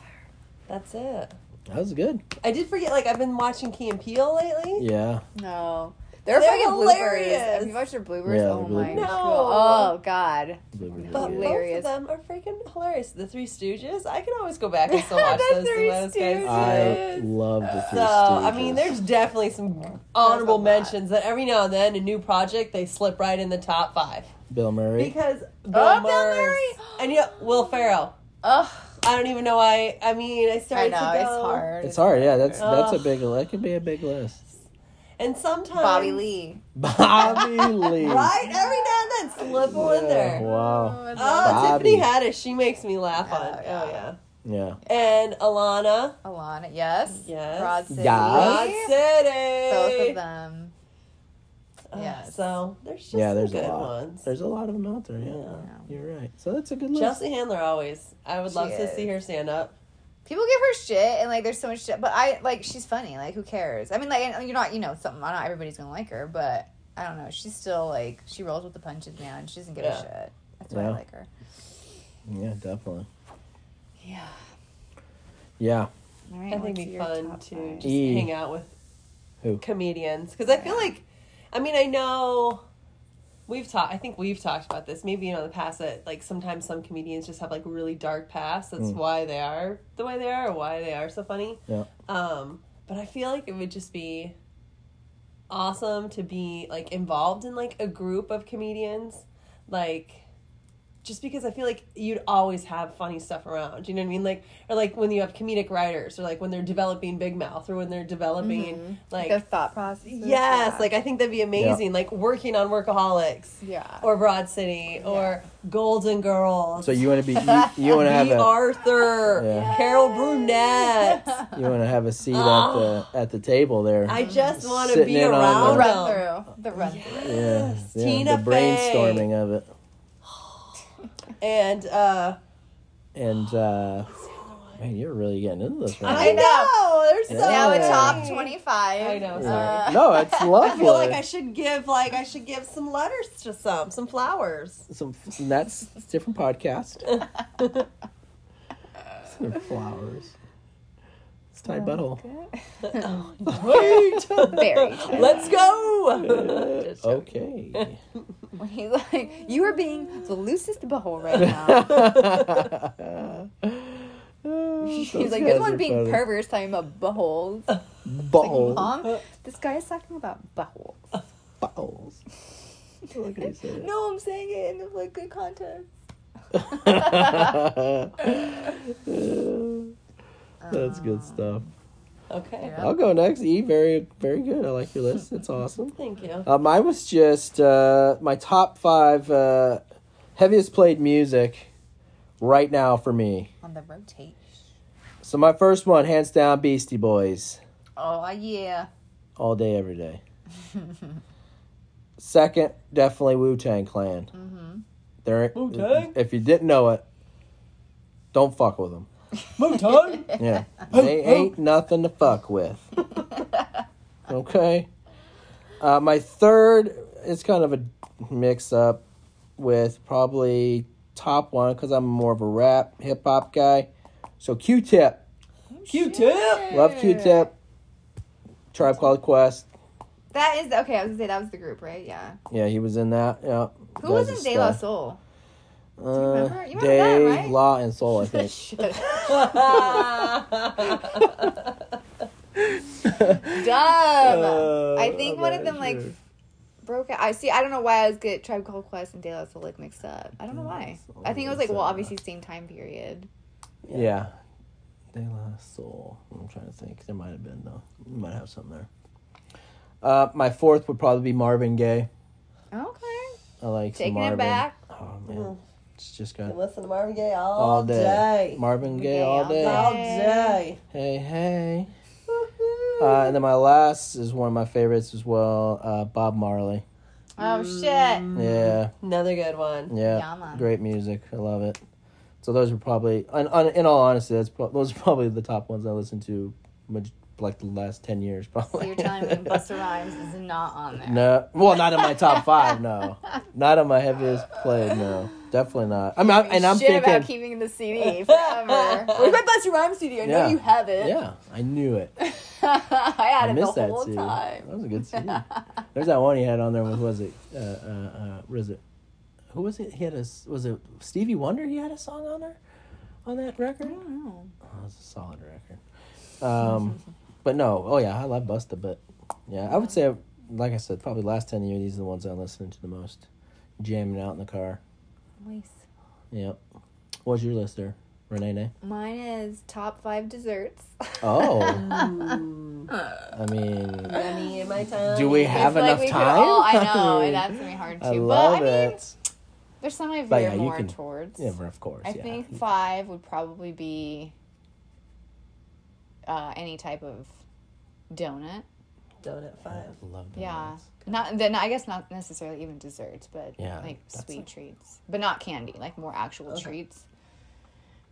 that's it. That was good. I did forget. Like I've been watching Key and Peele lately. Yeah. No. They're, They're fucking hilarious. bloopers. Have you watched their bloopers? Yeah, oh the my bloopers. No. god. Oh god. Bloopers But are. Hilarious. both of them are freaking hilarious. The Three Stooges. I can always go back and still watch The those, Three those guys. I love the Three So I mean, there's definitely some honorable mentions that every now and then a new project they slip right in the top five Bill Murray. because Bill, Oh, Bill Murray Murray. and yeah, Will Ferrell. Ugh. I don't even know why. I mean, I I started know, to go, it's hard. It's hard. Yeah, that's that's a big. That could be a big list. And sometimes Bobby Lee. Bobby Lee. right every now and then slip one in there. Wow. Oh, love Bobby. Tiffany Haddish, she makes me laugh Oh, on. Oh yeah. yeah. Yeah. And Ilana, Ilana, yes. Yes. Broad City. Broad Yes. City. Both of them. Uh, Yes. So there's just Yeah, some there's a good lot. ones. There's a lot of them out there. Yeah, Yeah. you're right. So that's a good list. Chelsea Handler always. I would She love to is. see her stand up. People give her shit and like there's so much shit, but I like she's funny. Like who cares? I mean, like you're not, you know, something. Not everybody's gonna like her, but I don't know. She's still like she rolls with the punches, man. She doesn't give Yeah. a shit. That's why Yeah. I like her. Yeah, definitely. Yeah. Yeah. All right. I think it'd be fun to five? just E. hang out with Who? comedians because I feel like, I mean, I know we've talked. I think we've talked about this. Maybe you know in the past that like sometimes some comedians just have like really dark past. That's Mm. why they are the way they are, or why they are so funny. Yeah. Um, but I feel like it would just be awesome to be like involved in like a group of comedians, like just because I feel like you'd always have funny stuff around. You know what I mean? Like or like when you have comedic writers, or like when they're developing Big Mouth, or when they're developing mm-hmm. like. Their thought process. Yes, like I think that'd be amazing. Like working on Workaholics yeah. or Broad City or Golden Girls. So you want to be you, you want to have Bea. a Arthur, Yeah. Carol Burnett. you want to have a seat at the oh. at the table there. I just want to Sitting be in on the around the- run through. The run through. yeah, yeah, Tina the Fey. brainstorming of it, And uh, and uh, man, you're really getting into this right I I now. know there's so Now a top twenty five. I know, Yeah. sorry. no, it's lovely. I feel like I should give like I should give some letters to some some flowers. Some that's a different podcast. Some flowers. It's tight butthole. Wait, Very. let's go. Just joking. He's like, you are being the loosest butthole right now. He's like, you're the one being perverse talking about buttholes. Like, Butthole. Mom, this guy is talking about buttholes. Buttholes. Look at you say it. No, I'm saying it in like good context. That's good um, stuff. Okay, Yeah. I'll go next. E, very, very good. I like your list. It's awesome. thank you. Uh, mine was just uh, my top five uh, heaviest played music right now for me. On the rotate. So my first one, hands down, Beastie Boys, Oh yeah. all day, every day. Second, definitely Wu Tang Clan. Mm-hmm. They're Wu-Tang? If you didn't know it, don't fuck with them. Moton. Yeah, they ain't nothing to fuck with. Okay. Uh, my third is kind of a mix up with probably top one because I'm more of a rap hip hop guy. So Q-Tip, Q-tip. love Q-Tip. Tribe Called Quest, That is okay. I was gonna say that was the group, right? Yeah. Yeah, he was in that. Yeah. Who was in a De La. Soul? Uh, remember? Dave, that, right? Law, and Soul. I think. Shut Dumb. Dumb. I Uh, think I'm one of not them like broke out. I see. I don't know why I was get Tribe Called Quest and De La Soul like mixed up. I don't know why. I think it was like well, obviously same time period. Yeah. De La Soul. I'm trying to think. There might have been though. You might have something there. Uh, my fourth would probably be Marvin Gaye. Okay. I like some Taking Marvin. it back. Oh man, it's just You got listen to Marvin Gaye all, all day. day. Marvin Gaye Gaye all all day. day. All day. Hey hey. Uh, and then my last is one of my favorites as well. Uh, Bob Marley. Oh shit. Yeah, Another good one. yeah, Yeah, man. great music. I love it. So those are probably, on, on, in all honesty, that's pro- those are probably the top ones I listen to, maj- like the last ten years, So probably. you're telling me Busta Rhymes is not on there? No, well, not in my top five. No, not on my heaviest played. No, definitely not. I mean, I'm, and I'm Shit thinking, about keeping the CD forever. Where's my Busta Rhymes CD? I know you have it. yeah, I knew it. I had I it the missed that whole CD. time. That was a good CD. There's that one he had on there. What was it? Uh, uh, uh, was it? Who was it? He had a. Was it Stevie Wonder? He had a song on there, on that record. I don't know. Oh, it's a solid record. Um, but no, oh yeah, I love Busta, but yeah, I would say, like I said, probably last ten years, these are the ones I'm listening to the most, jamming out in the car. Nice. Yep. What's your list there, Renee? Mine is top five desserts. Oh. I mean, Yummy in my time. do we I have feel like enough we could time? all- I know, mean, and that's gonna be hard too. I but love I mean, it. there's some I But veer yeah, more can- towards. Yeah, of course. I yeah. think five would probably be uh, any type of donut. Donut I five. love Yeah, not then. I guess not necessarily even desserts, but Yeah, like sweet a- treats, but not candy. Like more actual Okay. treats.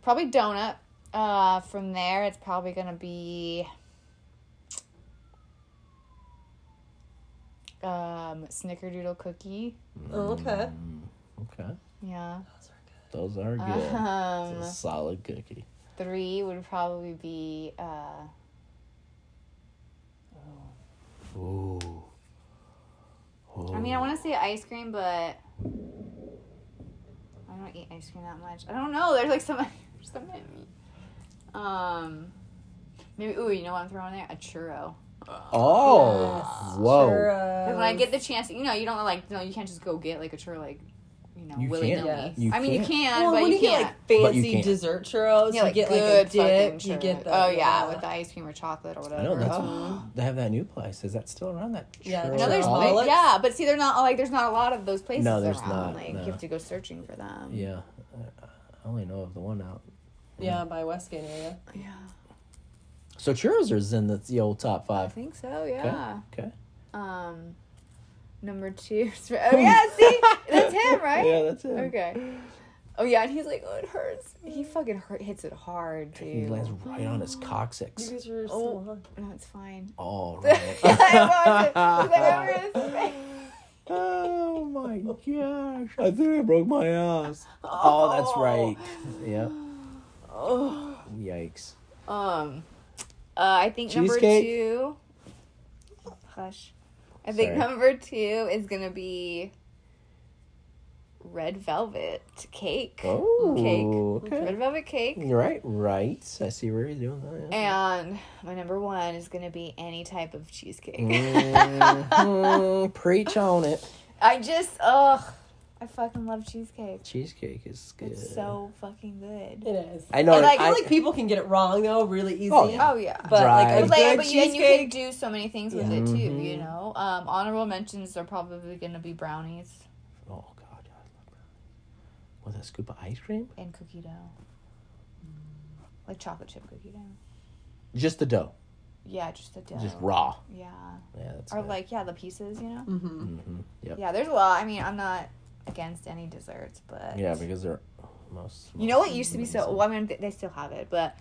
Probably donut. Uh, from there, it's probably gonna be um, snickerdoodle cookie. Oh, okay. Mm, okay. Yeah. Those are good. Um, it's a solid cookie. Three would probably be uh, Ooh. I mean, I want to say ice cream, but I don't eat ice cream that much. I don't know. There's like some, there's so many. Um, maybe. Ooh, you know what I'm throwing there? A churro. Oh, whoa. Churros. Because when I get the chance, you know, you don't like, no, you can't just go get like a churro, like, you know, You willy can't. nilly. Yes. You I mean, you can't. can, well, but when you, you, get can't. like But you fancy can't. dessert churros, yeah, you like get good like a dip. fucking You churro. get the oh yeah, with the ice cream or chocolate or whatever. I know that's Uh-huh. they have that new place. Is that still around? That Yeah, churro I know there's Churro. like, yeah, but see, they're not like there's not a lot of those places No, there's around. not, Like no. you have to go searching for them. Yeah, I only know of the one out. Yeah, by Westgate area. Yeah, So churros are in the, the old top I five. think so. Yeah. Okay. Um, number two. Oh yeah, see, that's him, right? Yeah, that's it. Okay. Oh yeah, and he's like, oh, it hurts. He fucking hurt, hits it hard, dude. He lands right on his coccyx. You coccyx. guys are Oh. so on. No, it's fine. All I wasn't. Like over his face. oh my gosh! I think I broke my ass. Oh, that's right. Yep. Oh. Yikes. Um, uh, I think number two. Hush. I think Sorry. number two is gonna be red velvet cake. Oh, Cake. okay. Red velvet cake. Right, right. I see where you're doing that. yeah. And my number one is gonna be any type of cheesecake. Mhm. Preach on it. I just, ugh, I fucking love cheesecake. Cheesecake is good. It's so fucking good. It is. I know. And I feel I- like people can get it wrong though, really easy. Oh, yeah. Oh yeah. But Dry. like a But, like, good but you, and you can do so many things with Yeah. it too, Mhm. you know. Um, honorable mentions are probably going to be brownies Oh God, I love brownies. With a scoop of ice cream? and cookie dough, like chocolate chip cookie dough. Just the dough, Yeah, just the dough. just raw. Yeah, Yeah, that's. or good. like yeah, the pieces, you know. Mm-hmm. Mhm. Yep. Yeah, there's a lot. I mean, I'm not against any desserts, but Yeah, because they're most. You know what used to be so? Well, I mean, they still have it, but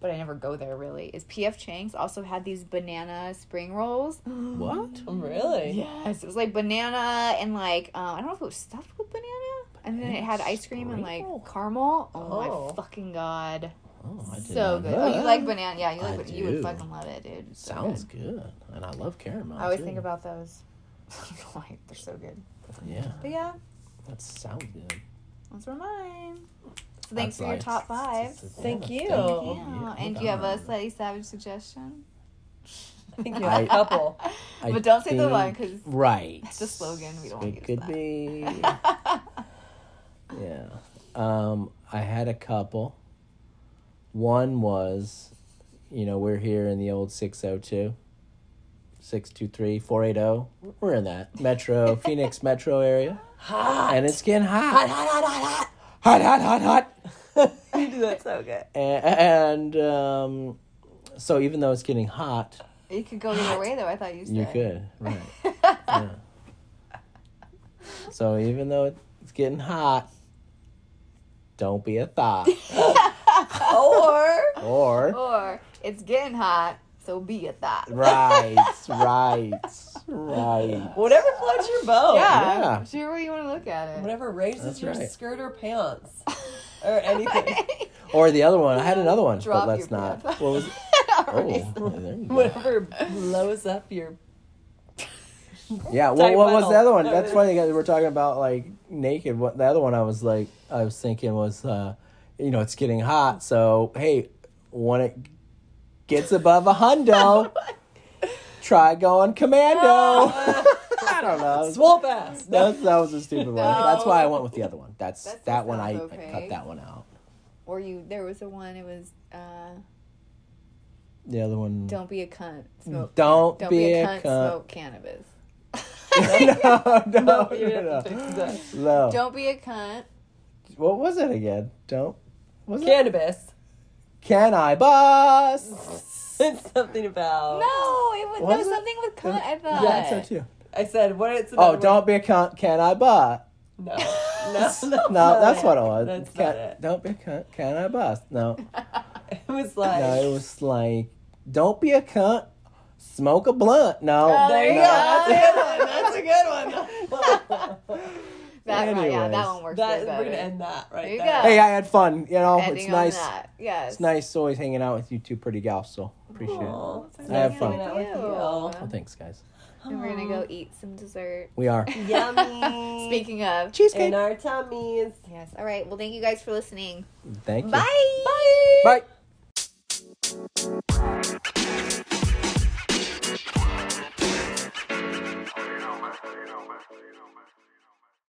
but I never go there really. Is PF Chang's also had these banana spring rolls? What? Really? Yes, it was like banana and like um, I don't know if it was stuffed with banana, and then it had ice cream and like roll? caramel. Oh, Oh. my fucking god! Oh, I did So good. know Oh, you like banana? Yeah, you like. ban- You would fucking love it, dude. So Sounds good. good. and I love caramel. I always too. think about those. like they're so good. Yeah, But yeah, that sounds good. those were mine. So thanks That's for your nice. top five. Thank you. Yeah. Oh, and do you have a slightly savage suggestion? I think you have a couple. I But don't say the one, think- 'cause right. it's a slogan, we don't It use could that. be. yeah. Um, I had a couple. One was, you know, we're here in the old 602, 623, 480. oh. We're in that metro, Phoenix metro area. Hot. And it's getting hot. hot, hot, hot, hot, Hot, hot, hot, hot. hot. You do that so good. and um, so even though it's getting hot, You could go the other way, though. I thought you said. you could, right. Yeah. So even though it's getting hot, don't be a thought. Or Or or it's getting hot, so be it that. right, right, right. whatever floats your boat. Yeah, Yeah. sure where you want to look at it. Whatever raises That's your right. skirt or pants. Or anything. Or the other one. I had another one, Drop but let's your not. pants. What was? Oh, Alright. there you go. Whatever blows up your. Yeah. Well, what was the other one? That's funny because we're talking about like naked. What the other one? I was like, I was thinking was, uh, you know, it's getting hot. So hey, when it gets above a hundo, try going commando. I don't know. Swamp ass. No. That, that was a stupid one. No. That's why I went with the other one. That's, That that one. I, sounds I cut that one out. Or you, there was a one. It was, uh, The other one. don't be a cunt. Smoke. Don't Don't be be a cunt. cunt. Smoke cannabis. no, no, No, no, no. Don't be a cunt. What was it again? Don't. Was it? Cannabis. Can I bus? It's something about. No, it was, Was there was it? something with cunt. I thought. Yeah, I said too. I said, what it's oh, about. Oh, another don't be a cunt. Can I butt? No. No, that's, No, not that's it. what it was. That's Can- not it. Don't be a cunt. Can I bust? No, It was like. no, it was like, don't be a cunt. Smoke a blunt. No, Oh, there you No. go. That's a good one. That's a good one. That, right, yeah, that one works. that, way we're going to end that right There you there. go. Hey, I had fun. You know, Ending it's nice. that. Yes. It's nice always hanging out with you two pretty gals. So appreciate it. Aw, I have fun. hanging out with you. Well, oh, thanks, guys. And we're gonna go eat some dessert. We are Yummy. Speaking of, cheesecake. in our tummies. yes. All right. Well, thank you guys for listening. Thank you. Bye. Bye. Bye.